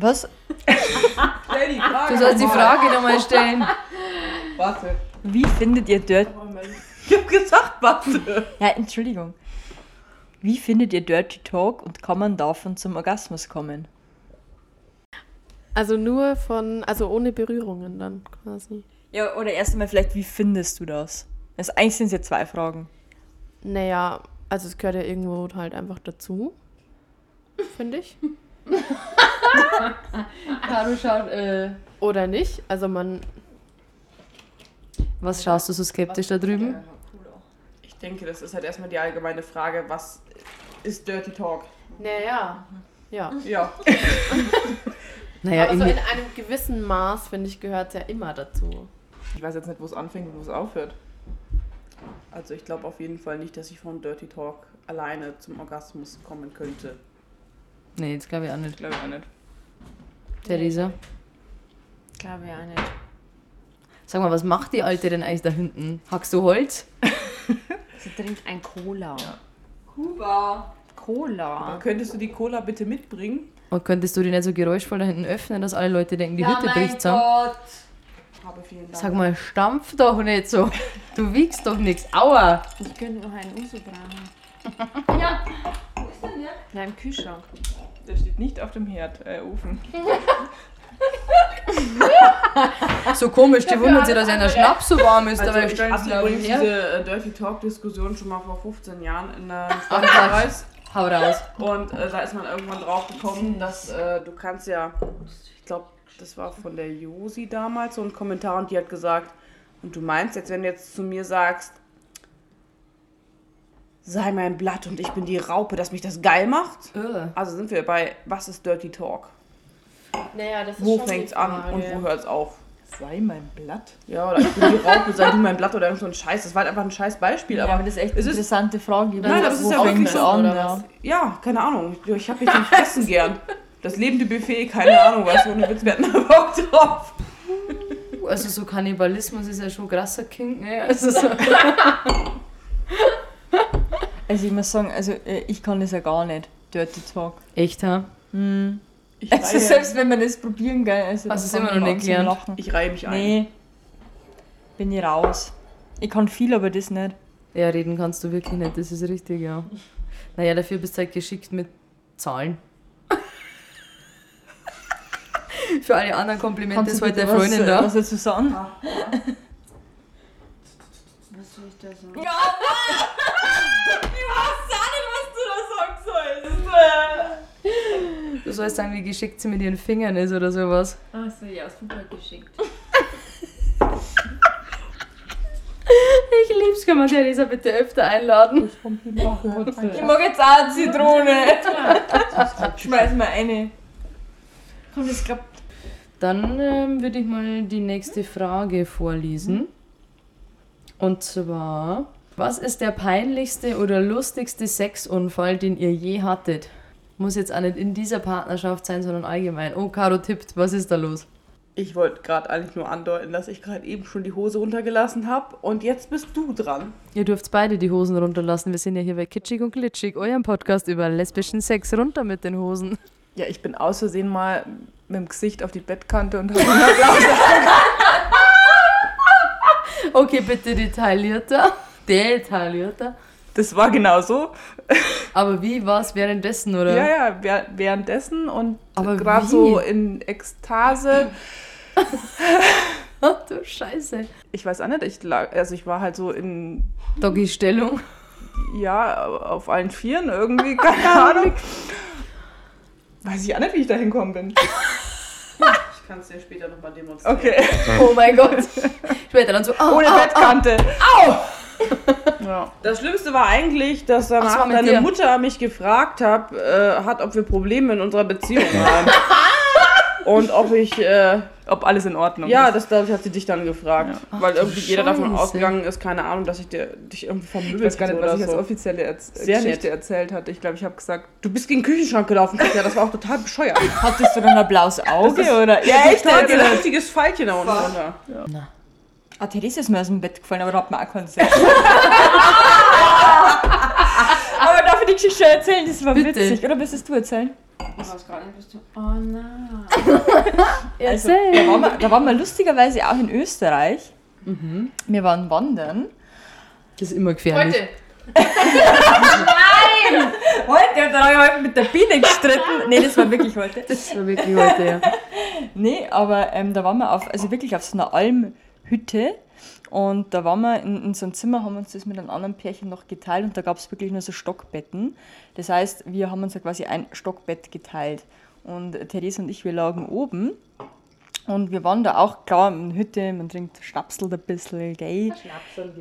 Was? Stell die Frage. Du sollst die. Frage nochmal stellen. Warte. Wie findet ihr Dirty... Ich hab gesagt, warte. Ja, Entschuldigung. Wie findet ihr Dirty Talk und kann man davon zum Orgasmus kommen? Also nur von, also ohne Berührungen dann quasi. Ja, oder erst einmal vielleicht, wie findest du das? Also eigentlich sind es ja zwei Fragen. Naja, also es gehört ja irgendwo halt einfach dazu. Finde ich. Caro schaut, äh, Oder nicht? Also man, was schaust du so skeptisch da drüben? Ich denke, das ist halt erstmal die allgemeine Frage, was ist Dirty Talk? naja, ja. Ja. Naja, Aber so in einem gewissen Maß, finde ich, gehört es ja immer dazu. Ich weiß jetzt nicht, wo es anfängt und wo es aufhört. Also ich glaube auf jeden Fall nicht, dass ich von Dirty Talk alleine zum Orgasmus kommen könnte. Nee, das glaube ich auch nicht. Glaube ich auch nicht. Theresa, Glaube ich auch nicht. sag mal, was macht die Alte denn eigentlich da hinten? Hackst du Holz? Sie trinkt ein Cola. Kuba. Cola. Könntest du die Cola bitte mitbringen? Und könntest du die nicht so geräuschvoll da hinten öffnen, dass alle Leute denken, die Hütte bricht zusammen? Habe vielen Dank. Sag mal, stampf doch nicht so. Du wiegst doch nichts. Aua! Ich könnte noch einen Uso brauchen. Ja. Wo ist denn der? Ja, im Kühlschrank. Der steht nicht auf dem Herd, äh, Ofen. So komisch, die wundern sich, dass einer Schnaps so warm ist. Also ich stellen hatte sie auf übrigens diese äh, Dirty Talk Diskussion schon mal vor 15 Jahren in einem Ach, Freundeskreis. Hau raus. Und äh, da ist man irgendwann drauf gekommen, dass äh, du kannst ja, ich glaube, das war von der Josi damals so ein Kommentar und die hat gesagt, und du meinst jetzt, wenn du jetzt zu mir sagst, sei mein Blatt und ich bin die Raupe, dass mich das geil macht? Äh. Also sind wir bei, was ist Dirty Talk? Naja, das ist Wo fängt's an und wo hört's auf? Sei mein Blatt. Ja, oder ich bin die Raupe, sei du mein Blatt oder irgend so ein Scheiß. Das war halt einfach ein scheiß Beispiel, Ja, aber aber das ist echt eine ist- interessante Frage. Nein, aber es ist ja Wo wirklich fängt's so, an, oder ja. was? Ja, keine Ahnung. Ich habe mich zum Fressen gern. Das lebende Buffet, keine Ahnung was. Ohne Witz, wir hatten da Bock drauf. Also so Kannibalismus ist ja schon krasser King. Ne? Also so. Also ich muss sagen, also äh, ich kann das ja gar nicht. Dirty Talk. Echt, ha? Hm. Ich Also reihe, selbst wenn wir das probieren, gell. Also Hast da du's immer noch ich nicht gelernt? Lachen. ich reihe mich ein. Nee. Bin ich raus. Ich kann viel, aber das nicht. Ja, reden kannst du wirklich nicht, das ist richtig, ja. Naja, dafür bist du halt geschickt mit Zahlen. Für alle anderen Komplimente Kannst ist du heute der bitte Freundin was, da. was dazu sagen? Was soll ich da sagen? Ja, Ich weiß auch nicht, was du da sagen sollst. Du sollst sagen, wie geschickt sie mit ihren Fingern ist oder sowas. Ach so, ja, super geschickt. Ich lieb's, kann man Theresa bitte öfter einladen. Ich mag jetzt auch eine Zitrone. Schmeiß mal eine. Komm, das klappt. Dann ähm, würde ich mal die nächste Frage vorlesen. Und zwar, was ist der peinlichste oder lustigste Sexunfall, den ihr je hattet? Muss jetzt auch nicht in dieser Partnerschaft sein, sondern allgemein. Oh, Caro tippt, was ist da los? Ich wollte gerade eigentlich nur andeuten, dass ich gerade eben schon die Hose runtergelassen habe. Und jetzt bist du dran. Ihr dürft beide die Hosen runterlassen. Wir sind ja hier bei Kitschig und Glitschig, eurem Podcast über lesbischen Sex. Runter mit den Hosen. Ja, ich bin aus Versehen mal mit dem Gesicht auf die Bettkante und habe. Okay, bitte detaillierter. Detaillierter. Das war genau so. Aber wie war es währenddessen, oder? Ja, ja, währ- währenddessen und Aber gerade so in Ekstase. Ach du Scheiße. Ich weiß auch nicht, ich lag, also ich war halt so in, Doggy-Stellung. ja, auf allen Vieren irgendwie, keine Ahnung. Weiß ich auch nicht, wie ich da hinkommen bin. Ich kann es dir später nochmal demonstrieren. Okay, Oh mein Gott. Später dann so, oh, ohne oh, Bettkante. Au! Ja. Das Schlimmste war eigentlich, dass Ach, das danach mit deine dir. Mutter mich gefragt hab, äh, hat, ob wir Probleme in unserer Beziehung haben. Und ob ich, äh, Ob alles in Ordnung ja, ist. das glaube ich, hat sie dich dann gefragt. weil irgendwie jeder davon Scheiße. ausgegangen ist, keine Ahnung, dass ich dir, dich irgendwie vom Ich weiß gar nicht, was ich als so. offizielle Erz Sehr Geschichte nett. erzählt hatte. Ich glaube, ich habe gesagt, Du bist gegen den Küchenschrank gelaufen, Katja, das war auch total bescheuert. Hattest du dann ein blaues Auge oder? Ja, echt? Da hat ein richtiges Pfeilchen da unten runter. Ah, Therese ist mir aus dem Bett gefallen, aber da hat man auch keinen Sinn. aber darf ich die Geschichte schon erzählen? Das war Bitte. witzig. Oder willst es du erzählen? Ich weiß gar nicht, was du. Oh nein. Also, da waren, wir, da waren wir lustigerweise auch in Österreich. Wir waren wandern. Das ist immer gefährlich. Heute. Heute, da habe ich heute mit der Biene gestritten. Nee, das war wirklich heute. Das war wirklich heute, ja. Nee, aber ähm, da waren wir auf, also wirklich auf so einer Almhütte. Und da waren wir in, in so einem Zimmer, haben uns das mit einem anderen Pärchen noch geteilt und da gab es wirklich nur so Stockbetten. Das heißt, wir haben uns ja quasi ein Stockbett geteilt. Und Therese und ich, wir lagen oben. Und wir waren da auch, klar, in der Hütte, man trinkt Schnapsel ein bisschen, gell?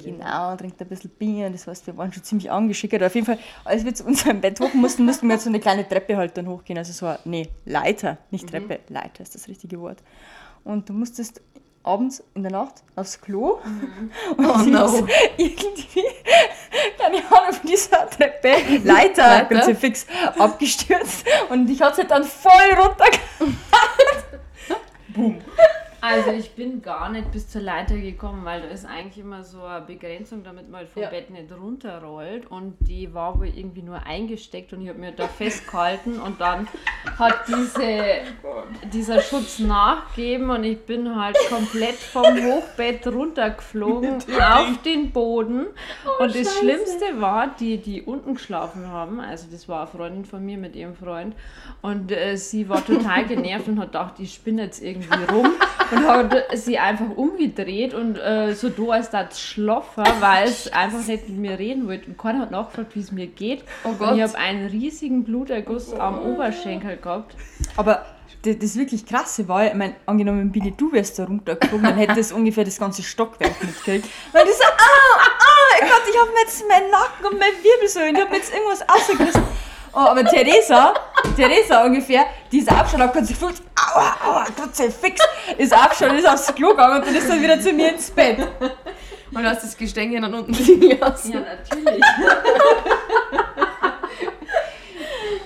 Genau, trinkt ein bisschen Bier, das heißt, wir waren schon ziemlich angeschickert. Auf jeden Fall, als wir zu unserem Bett hoch mussten, mussten wir jetzt so eine kleine Treppe halt dann hochgehen. Also so eine, nee, Leiter, nicht Treppe, Leiter ist das richtige Wort. Und du musstest abends in der Nacht aufs Klo und Oh sie no. ist irgendwie, keine Ahnung, von dieser Treppe, Leiter, Leiter? ganz fix abgestürzt und ich hatte dann voll runter. Also ich bin gar nicht bis zur Leiter gekommen, weil da ist eigentlich immer so eine Begrenzung, damit man halt vom Ja. Bett nicht runterrollt. Und die war wohl irgendwie nur eingesteckt und ich habe mir da festgehalten und dann hat diese, dieser Schutz nachgegeben und ich bin halt komplett vom Hochbett runtergeflogen auf den Boden. und das Schlimmste war, die, die unten geschlafen haben, also das war eine Freundin von mir mit ihrem Freund und äh, sie war total genervt und hat gedacht, ich spinne jetzt irgendwie rum und hat sie einfach umgedreht und äh, so da als das schlafen, weil es einfach nicht mit mir reden wollte. Und keiner hat nachgefragt, wie es mir geht. Oh Und Gott. ich habe einen riesigen Bluterguss am Oberschenkel gehabt. Aber das, das wirklich krasse war, ich meine, angenommen, Billy, du wärst da runtergeflogen, dann hätte das ungefähr das ganze Stockwerk mitgekriegt. Weil die so, ah, ah, Gott, ich hab mir jetzt meinen Nacken und mein Wirbelsäule, ich hab mir jetzt irgendwas rausgerissen. Oh, aber Theresa, Theresa ungefähr, die ist aufgestanden, hat kurz gefühlt, aua, aua, trotzdem fix, ist aufgestanden, ist aufs Klo gegangen und dann ist dann wieder zu mir ins Bett. Und du hast das Gestänge dann unten liegen lassen. Ja, natürlich.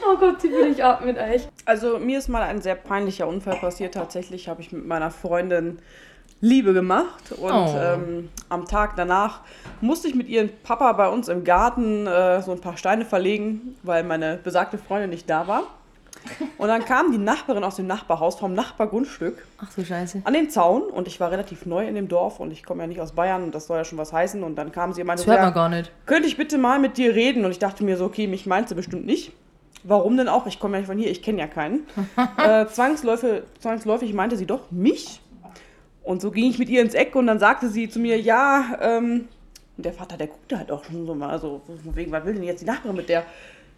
Oh Gott, wie will ich ab mit euch. Also mir ist mal ein sehr peinlicher Unfall passiert. Tatsächlich habe ich mit meiner Freundin Liebe gemacht und Oh. ähm, am Tag danach musste ich mit ihrem Papa bei uns im Garten äh, so ein paar Steine verlegen, weil meine besagte Freundin nicht da war. Und dann kam die Nachbarin aus dem Nachbarhaus vom Nachbargrundstück Ach du Scheiße. an den Zaun und ich war relativ neu in dem Dorf und ich komme ja nicht aus Bayern und das soll ja schon was heißen. Und dann kam sie und meinte, Das hört man gar nicht. könnte ich bitte mal mit dir reden? Und ich dachte mir so, okay, mich meint sie bestimmt nicht. Warum denn auch? Ich komme ja nicht von hier, ich kenne ja keinen. äh, zwangsläufig, zwangsläufig meinte sie doch mich. Und so ging ich mit ihr ins Eck und dann sagte sie zu mir, ja, ähm, und der Vater, der guckte halt auch schon so mal, so, von wegen, was will denn jetzt die Nachbarin mit der?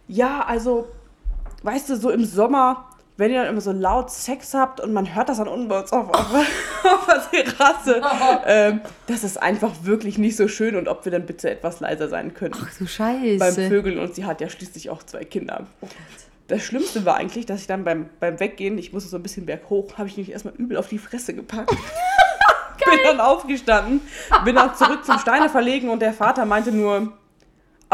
Ja, also, weißt du, so im Sommer, wenn ihr dann immer so laut Sex habt und man hört das dann unten bei uns auf, auf, auf der Terrasse, ähm, das ist einfach wirklich nicht so schön und ob wir dann bitte etwas leiser sein können Ach du beim Scheiße. Vögeln und sie hat ja schließlich auch zwei Kinder. Das Schlimmste war eigentlich, dass ich dann beim, beim Weggehen, ich musste so ein bisschen berghoch, habe ich mich erstmal übel auf die Fresse gepackt. bin dann aufgestanden, bin dann zurück zum Steine verlegen und der Vater meinte nur,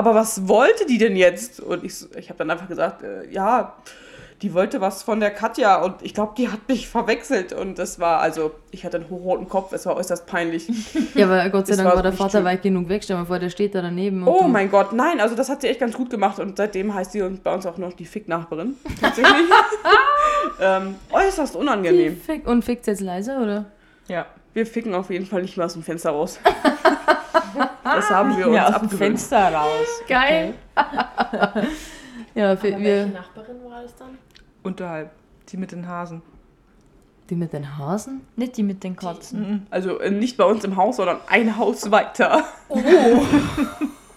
aber was wollte die denn jetzt? Und ich, ich habe dann einfach gesagt, äh, ja, die wollte was von der Katja und ich glaube, die hat mich verwechselt und das war, also, ich hatte einen hochroten Kopf, es war äußerst peinlich. Ja, aber Gott sei Dank war war der Vater weit genug weg. Stell mal vor, der steht da daneben. Oh mein Gott, nein, also das hat sie echt ganz gut gemacht und seitdem heißt sie uns bei uns auch noch die Fick-Nachbarin. Tatsächlich. ähm, äußerst unangenehm. Fick, und fickt jetzt leiser, oder? Ja. Wir ficken auf jeden Fall nicht mehr aus dem Fenster raus. Das haben wir uns Ja, aus dem abgewöhnt. Fenster raus. Geil. Ja, für, Aber welche wir, Nachbarin war das dann? Unterhalb. Die mit den Hasen. die mit den Hasen? Nicht die mit den Katzen. Also äh, nicht bei uns im Haus, sondern ein Haus weiter.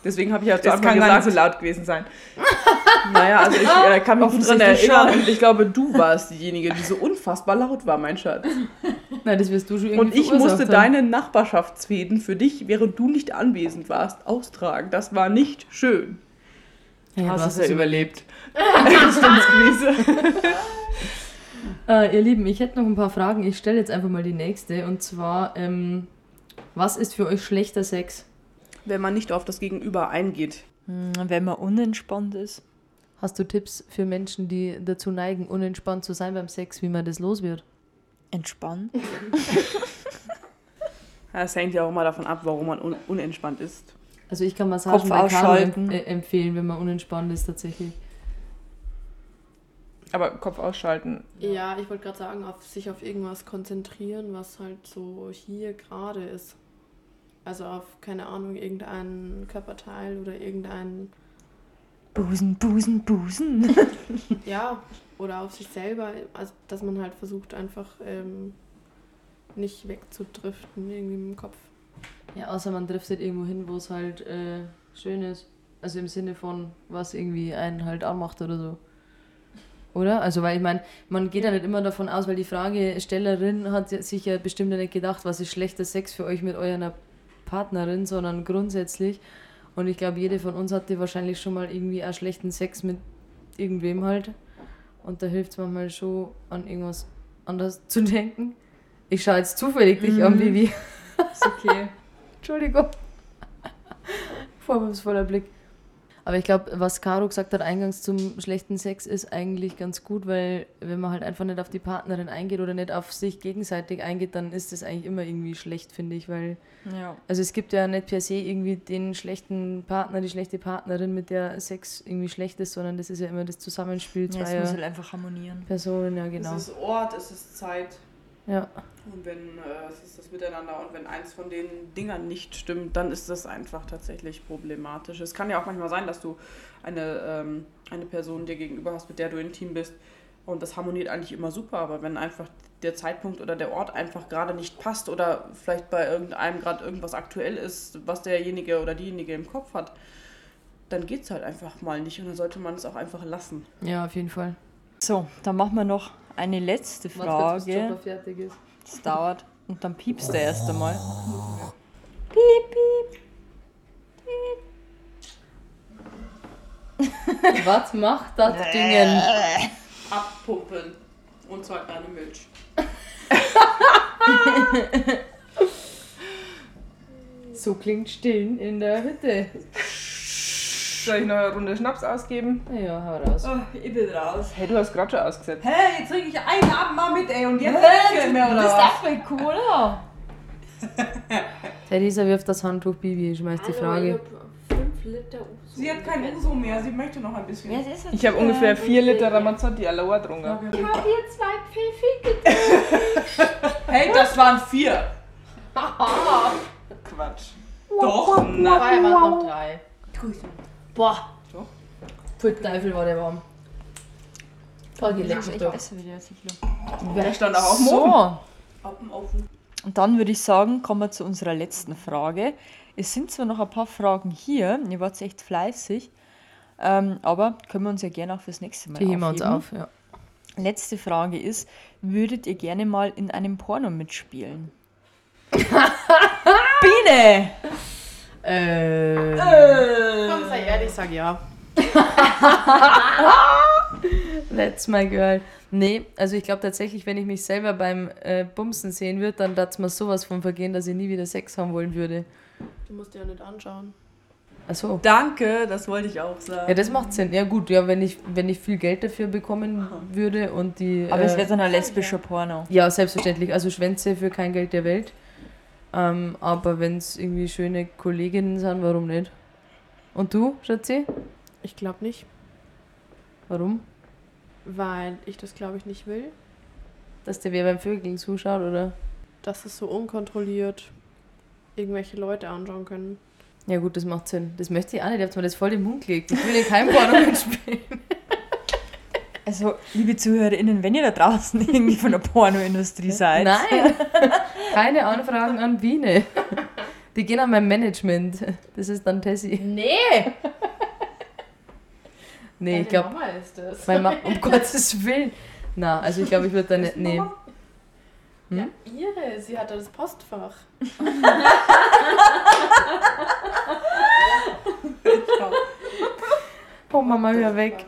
Deswegen habe ich ja zu Das Anfang kann gar nicht gesagt, so laut gewesen sein. naja, also ich äh, kann mich gut dran erinnern und ich glaube, du warst diejenige, die so unfassbar laut war, mein Schatz. Nein, das wirst du schon irgendwie Und ich musste haben. deine Nachbarschaftsfäden für dich, während du nicht anwesend warst, austragen. Das war nicht schön. Ja, Hast du es hast ja es überlebt. Äh, ihr Lieben, ich hätte noch ein paar Fragen. Ich stelle jetzt einfach mal die nächste. Und zwar, ähm, was ist für euch schlechter Sex? Wenn man nicht auf das Gegenüber eingeht. Hm, Wenn man unentspannt ist. Hast du Tipps für Menschen, die dazu neigen, unentspannt zu sein beim Sex, wie man das los wird? Entspannen. Das hängt ja auch immer davon ab, warum man un unentspannt ist. Also ich kann Massagen Kopf bei ausschalten. äh, empfehlen, wenn man unentspannt ist tatsächlich. Aber Kopf ausschalten. Ja, ich wollte gerade sagen, auf sich auf irgendwas konzentrieren, was halt so hier gerade ist. Also auf, keine Ahnung, irgendein Körperteil oder irgendein, Busen, Busen, Busen. ja, oder auf sich selber. Also, dass man halt versucht, einfach ähm, nicht wegzudriften irgendwie im Kopf. Ja, außer man driftet irgendwo hin, wo es halt äh, schön ist. Also im Sinne von, was irgendwie einen halt anmacht oder so. Oder? Also, weil ich meine, man geht ja nicht immer davon aus, weil die Fragestellerin hat sich ja bestimmt ja nicht gedacht, was ist schlechter Sex für euch mit eurer Partnerin, sondern grundsätzlich. Und ich glaube, jede von uns hatte wahrscheinlich schon mal irgendwie auch schlechten Sex mit irgendwem halt. Und da hilft es manchmal schon, an irgendwas anders zu denken. Ich schaue jetzt zufällig dich an, Vivi. Ist okay. Entschuldigung. Vorwurfsvoller Blick. Aber ich glaube, was Caro gesagt hat, eingangs zum schlechten Sex, ist eigentlich ganz gut, weil wenn man halt einfach nicht auf die Partnerin eingeht oder nicht auf sich gegenseitig eingeht, dann ist das eigentlich immer irgendwie schlecht, finde ich, weil Ja. also es gibt ja nicht per se irgendwie den schlechten Partner, die schlechte Partnerin, mit der Sex irgendwie schlecht ist, sondern das ist ja immer das Zusammenspiel ja es muss zweier halt einfach harmonieren. Personen, ja genau. Es ist Ort, es ist Zeit. Ja. Und wenn äh, es ist das Miteinander und wenn eins von den Dingern nicht stimmt, dann ist das einfach tatsächlich problematisch. Es kann ja auch manchmal sein, dass du eine, ähm, eine Person dir gegenüber hast, mit der du intim bist und das harmoniert eigentlich immer super, aber wenn einfach der Zeitpunkt oder der Ort einfach gerade nicht passt oder vielleicht bei irgendeinem gerade irgendwas aktuell ist, was derjenige oder diejenige im Kopf hat, dann geht es halt einfach mal nicht und dann sollte man es auch einfach lassen. ja, auf jeden Fall. So, dann machen wir noch eine letzte Warte kurz, bis Frage. Chopper fertig ist. Das dauert. Und dann piepst der erst einmal. Was macht das Dingen? Abpumpen und zwar deine Milch. So klingt Stillen in der Hütte. Soll ich noch eine Runde Schnaps ausgeben? Ja, hau raus. ich bin raus. Hey, du hast gerade schon ausgesetzt. Hey, jetzt trinke ich einen Abend mal mit, ey, und jetzt hey, mehr oder was? voll Cola. Theresa wirft das Handtuch, Bibi, schmeißt die Frage. 5 Liter Uso. Sie hat kein Uso mehr, sie möchte noch ein bisschen. Ich habe ungefähr 4 Liter Ramazzotti Aloha getrunken. Ich habe hier zwei Pfiffi Hey, das waren vier. Quatsch. Doch, na. Vorher waren noch drei. Boah. Für Teufel war der warm. Voll geleckt. Ich doch. esse wieder sicher. Der stand auch. So, und dann würde ich sagen, kommen wir zu unserer letzten Frage. Es sind zwar noch ein paar Fragen hier, ihr wart echt fleißig, ähm, aber können wir uns ja gerne auch fürs nächste Mal Die heben wir uns aufheben. auf, ja. Letzte Frage ist, würdet ihr gerne mal in einem Porno mitspielen? Biene! Äh. Komm, sei ehrlich, sag ja. That's my girl. Nee, also ich glaube tatsächlich, wenn ich mich selber beim äh, Bumsen sehen würde, dann darf mir sowas von vergehen, dass ich nie wieder Sex haben wollen würde. Du musst dir ja nicht anschauen. Achso. Danke, das wollte ich auch sagen. Ja, das macht Sinn. Ja gut, ja, wenn ich, wenn ich viel Geld dafür bekommen würde und die... Aber es äh, wäre dann ein lesbischer Porno. Ja, selbstverständlich. Also Schwänze für kein Geld der Welt. Ähm, aber wenn es irgendwie schöne Kolleginnen sind, warum nicht? Und du, Schatzi? Ich glaube nicht, Warum? weil ich das glaube ich nicht will. Dass der wer beim Vögeln zuschaut, oder? Dass es so unkontrolliert irgendwelche Leute anschauen können. Ja gut, das macht Sinn. Das möchte ich auch nicht. Ihr habt mir das voll den Mund gelegt. Ich will in keinem Porno mitspielen. Also, liebe ZuhörerInnen, wenn ihr da draußen irgendwie von der Pornoindustrie seid. Nein! Keine Anfragen an Biene. Die gehen an mein Management. Das ist dann Tessie. Nee! Nee, ich glaube, Mama ist das. mein Ma um Gottes Willen. Na, also ich glaube, ich würde da nicht. Nee. Ja, ihre, sie hat da das Postfach. Oh Mama, hör weg.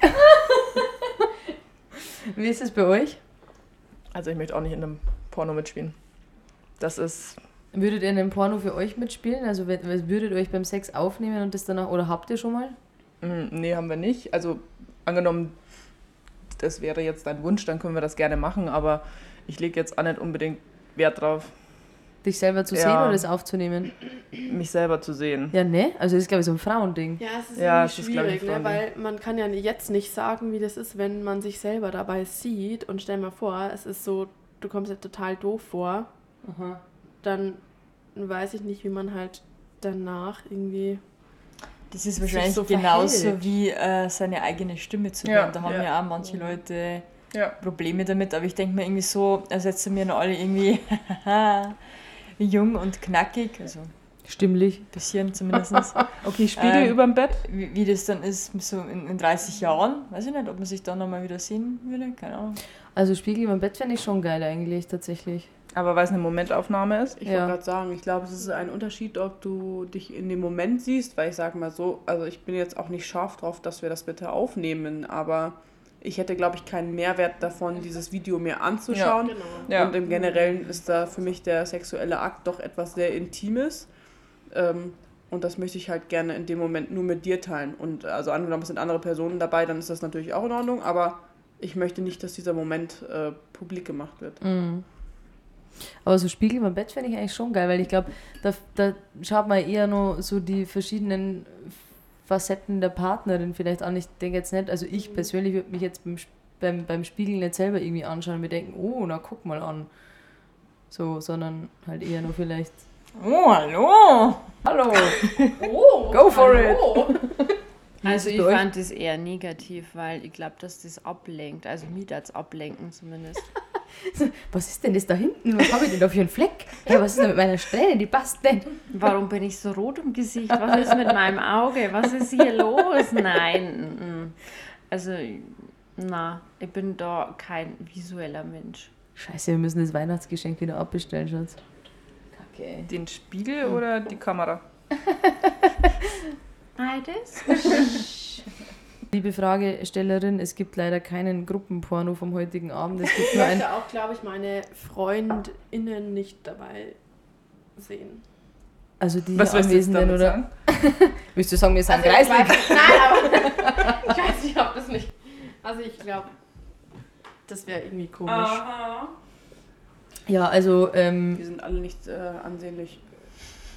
Wie ist es bei euch? Also ich möchte auch nicht in einem Porno mitspielen. Das ist. Würdet ihr in einem Porno für euch mitspielen? Also würdet ihr euch beim Sex aufnehmen und das danach, oder habt ihr schon mal? mm, Nee, haben wir nicht. Also angenommen, das wäre jetzt dein Wunsch, dann können wir das gerne machen, aber ich lege jetzt auch nicht unbedingt Wert drauf, Dich selber zu sehen Ja. oder das aufzunehmen? mich selber zu sehen. Ja, ne? Also das ist, glaube ich, so ein Frauending. Ja, es ist Ja, irgendwie es ist, schwierig, ne? Weil man kann ja jetzt nicht sagen, wie das ist, wenn man sich selber dabei sieht und stell mal vor, es ist so, du kommst dir total doof vor, dann weiß ich nicht, wie man halt danach irgendwie... Das ist wahrscheinlich so genauso verhält. wie äh, seine eigene Stimme zu Ja, hören. Da haben ja. ja auch manche Leute Ja. Probleme damit, aber ich denke mir irgendwie so, ersetzen mir noch alle irgendwie jung und knackig, also ein Stimmlich. bisschen zumindest. Okay, Spiegel Ähm, überm Bett. wie, wie das dann ist, so in, in 30 Jahren, weiß ich nicht, ob man sich dann nochmal wieder sehen würde, keine Ahnung. Also Spiegel im Bett fände ich schon geil eigentlich, tatsächlich. Aber weil es eine Momentaufnahme ist. Ich Ja. wollte gerade sagen, ich glaube, es ist ein Unterschied, ob du dich in dem Moment siehst, weil ich sage mal so, also ich bin jetzt auch nicht scharf drauf, dass wir das bitte aufnehmen, aber ich hätte, glaube ich, keinen Mehrwert davon, dieses Video mir anzuschauen. Genau. Ja. Und im Generellen ist da für mich der sexuelle Akt doch etwas sehr Intimes. Ähm, und das möchte ich halt gerne in dem Moment nur mit dir teilen. Und also angenommen, es sind andere Personen dabei, dann ist das natürlich auch in Ordnung, aber ich möchte nicht, dass dieser Moment äh, publik gemacht wird. Mhm. Aber so Spiegel im Bett fände ich eigentlich schon geil, weil ich glaube, da, da schaut man eher nur so die verschiedenen Facetten der Partnerin vielleicht an. Ich denke jetzt nicht, also ich persönlich würde mich jetzt beim, beim, beim Spiegel nicht selber irgendwie anschauen und mir denken, oh, na guck mal an. So, sondern halt eher nur vielleicht, Oh, hallo! hallo, Oh, Go for hallo. Also es ich fand das eher negativ, weil ich glaube, dass das ablenkt. Also mich das ablenken zumindest. was ist denn das da hinten? Was habe ich denn da für einen Fleck? Hey, was ist denn mit meiner Strähne? Die passt nicht. Warum bin ich so rot im Gesicht? Was ist mit meinem Auge? Was ist hier los? Nein. Also, na, ich bin da kein visueller Mensch. Scheiße, wir müssen das Weihnachtsgeschenk wieder abbestellen, Schatz. Kacke. Den Spiegel oder die Kamera? Beides? Liebe Fragestellerin, es gibt leider keinen Gruppenporno vom heutigen Abend. Es gibt Ich nur ein. möchte auch, glaube ich, meine FreundInnen nicht dabei sehen. Also die Was Anwesenden oder. sagen? Willst du sagen, wir sind Also nein, aber ich weiß nicht, ob das nicht. Also ich glaube, das wäre irgendwie komisch. Ja, also, ähm, Wir sind alle nicht äh, ansehnlich.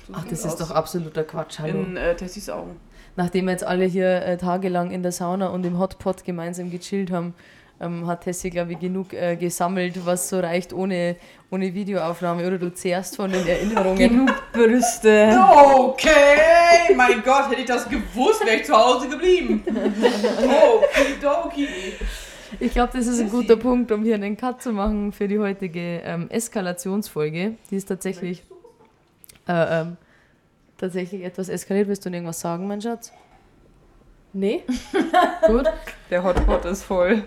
So ach, das es ist aus. doch absoluter Quatsch, hallo. In äh, Tessis Augen. Nachdem wir jetzt alle hier äh, tagelang in der Sauna und im Hotpot gemeinsam gechillt haben, ähm, hat Tessie, glaube ich, genug äh, gesammelt, was so reicht ohne, ohne Videoaufnahme. Oder du zehrst von den Erinnerungen. Genug Brüste. Okay, mein Gott, hätte ich das gewusst, wäre ich zu Hause geblieben. Okidoki. Ich glaube, das ist ein guter Punkt, um hier einen Cut zu machen für die heutige ähm, Eskalationsfolge. Die ist tatsächlich, äh, ähm, tatsächlich etwas eskaliert. Willst du irgendwas sagen, mein Schatz? Nee? Gut. Der Hotpot ist voll.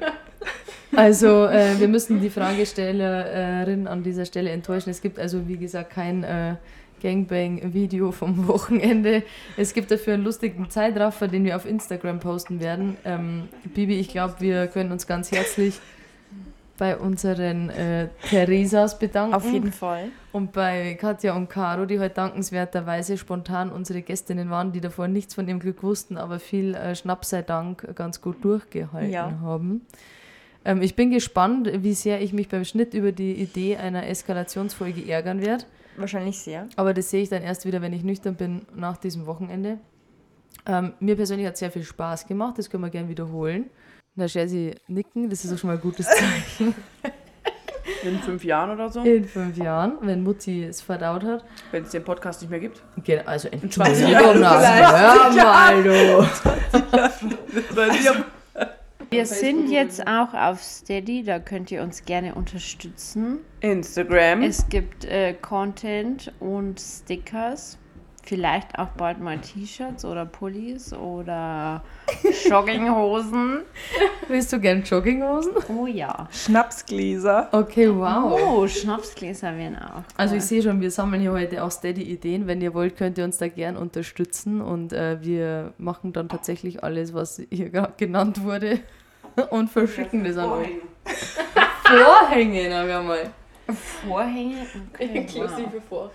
Also, äh, wir müssen die Fragestellerin an dieser Stelle enttäuschen. Es gibt also, wie gesagt, kein äh, Gangbang-Video vom Wochenende. Es gibt dafür einen lustigen Zeitraffer, den wir auf Instagram posten werden. Ähm, Bibi, ich glaube, wir können uns ganz herzlich bei unseren äh, Theresas bedanken. Auf jeden Fall. Und bei Katja und Caro, die heute dankenswerterweise spontan unsere Gästinnen waren, die davor nichts von ihrem Glück wussten, aber viel äh, Schnapp sei Dank ganz gut durchgehalten Ja. haben. Ähm, ich bin gespannt, wie sehr ich mich beim Schnitt über die Idee einer Eskalationsfolge ärgern werde. Wahrscheinlich sehr. Aber das sehe ich dann erst wieder, wenn ich nüchtern bin nach diesem Wochenende. Ähm, mir persönlich hat es sehr viel Spaß gemacht, das können wir gerne wiederholen. Da sie nicken, das ist auch schon mal ein gutes Zeichen. In fünf Jahren oder so, In fünf Jahren, wenn Mutti es verdaut hat. wenn es den Podcast nicht mehr gibt. Genau, also 20 Entschuldigung, Jahren na, hör mal, du. Wir sind jetzt auch auf Steady, da könnt ihr uns gerne unterstützen. Instagram. Es gibt äh, Content und Stickers. Vielleicht auch bald mal T-Shirts oder Pullis oder Jogginghosen. Willst du gern Jogginghosen? Oh ja. Schnapsgläser. Okay, wow. Oh, Schnapsgläser wären auch. Also ich sehe schon, wir sammeln hier heute auch Steady-Ideen. Wenn ihr wollt, könnt ihr uns da gern unterstützen und äh, wir machen dann tatsächlich alles, was hier gerade genannt wurde und verschicken das an euch. Vorhänge, na wir mal. Vorhänge. Okay, wow.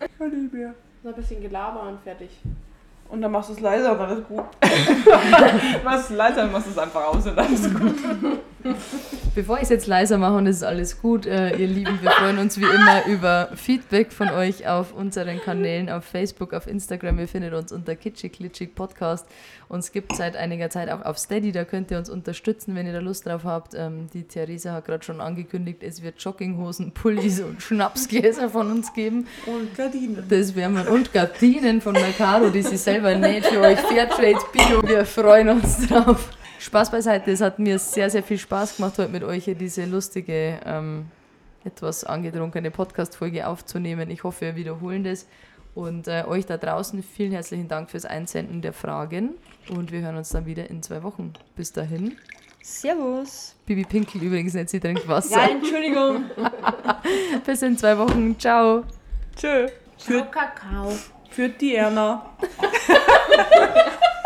Inklusive Vorrichtungen. So ein bisschen Gelaber und fertig. Und dann machst du es leiser und dann ist gut. machst es leiser, dann machst du es einfach aus und dann ist gut. Bevor ich es jetzt leiser mache und es ist alles gut, äh, ihr Lieben, wir freuen uns wie immer über Feedback von euch auf unseren Kanälen, auf Facebook, auf Instagram. Ihr findet uns unter Kitschig Klitschig Podcast. Uns gibt seit einiger Zeit auch auf Steady, da könnt ihr uns unterstützen, wenn ihr da Lust drauf habt. Ähm, die Theresa hat gerade schon angekündigt, es wird Jogginghosen, Pullis und Schnapsgläser von uns geben. Und Gardinen. Das werden wir. Und Gardinen von Mercado, die sie selber näht für euch. Fairtrade Bio. Wir freuen uns drauf. Spaß beiseite. Es hat mir sehr, sehr viel Spaß gemacht, heute mit euch hier diese lustige, ähm, etwas angetrunkene Podcast-Folge aufzunehmen. Ich hoffe, wir wiederholen das. Und äh, euch da draußen vielen herzlichen Dank fürs Einsenden der Fragen. Und wir hören uns dann wieder in zwei Wochen. Bis dahin. Servus. Bibi Pinkel übrigens nicht, sie trinkt Wasser. Ja, Entschuldigung. Bis in zwei Wochen. Ciao. Tschö. Ciao, Kakao. Für die Erna.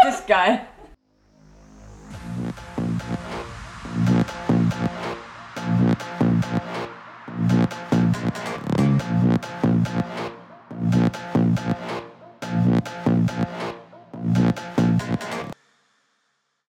Das ist geil.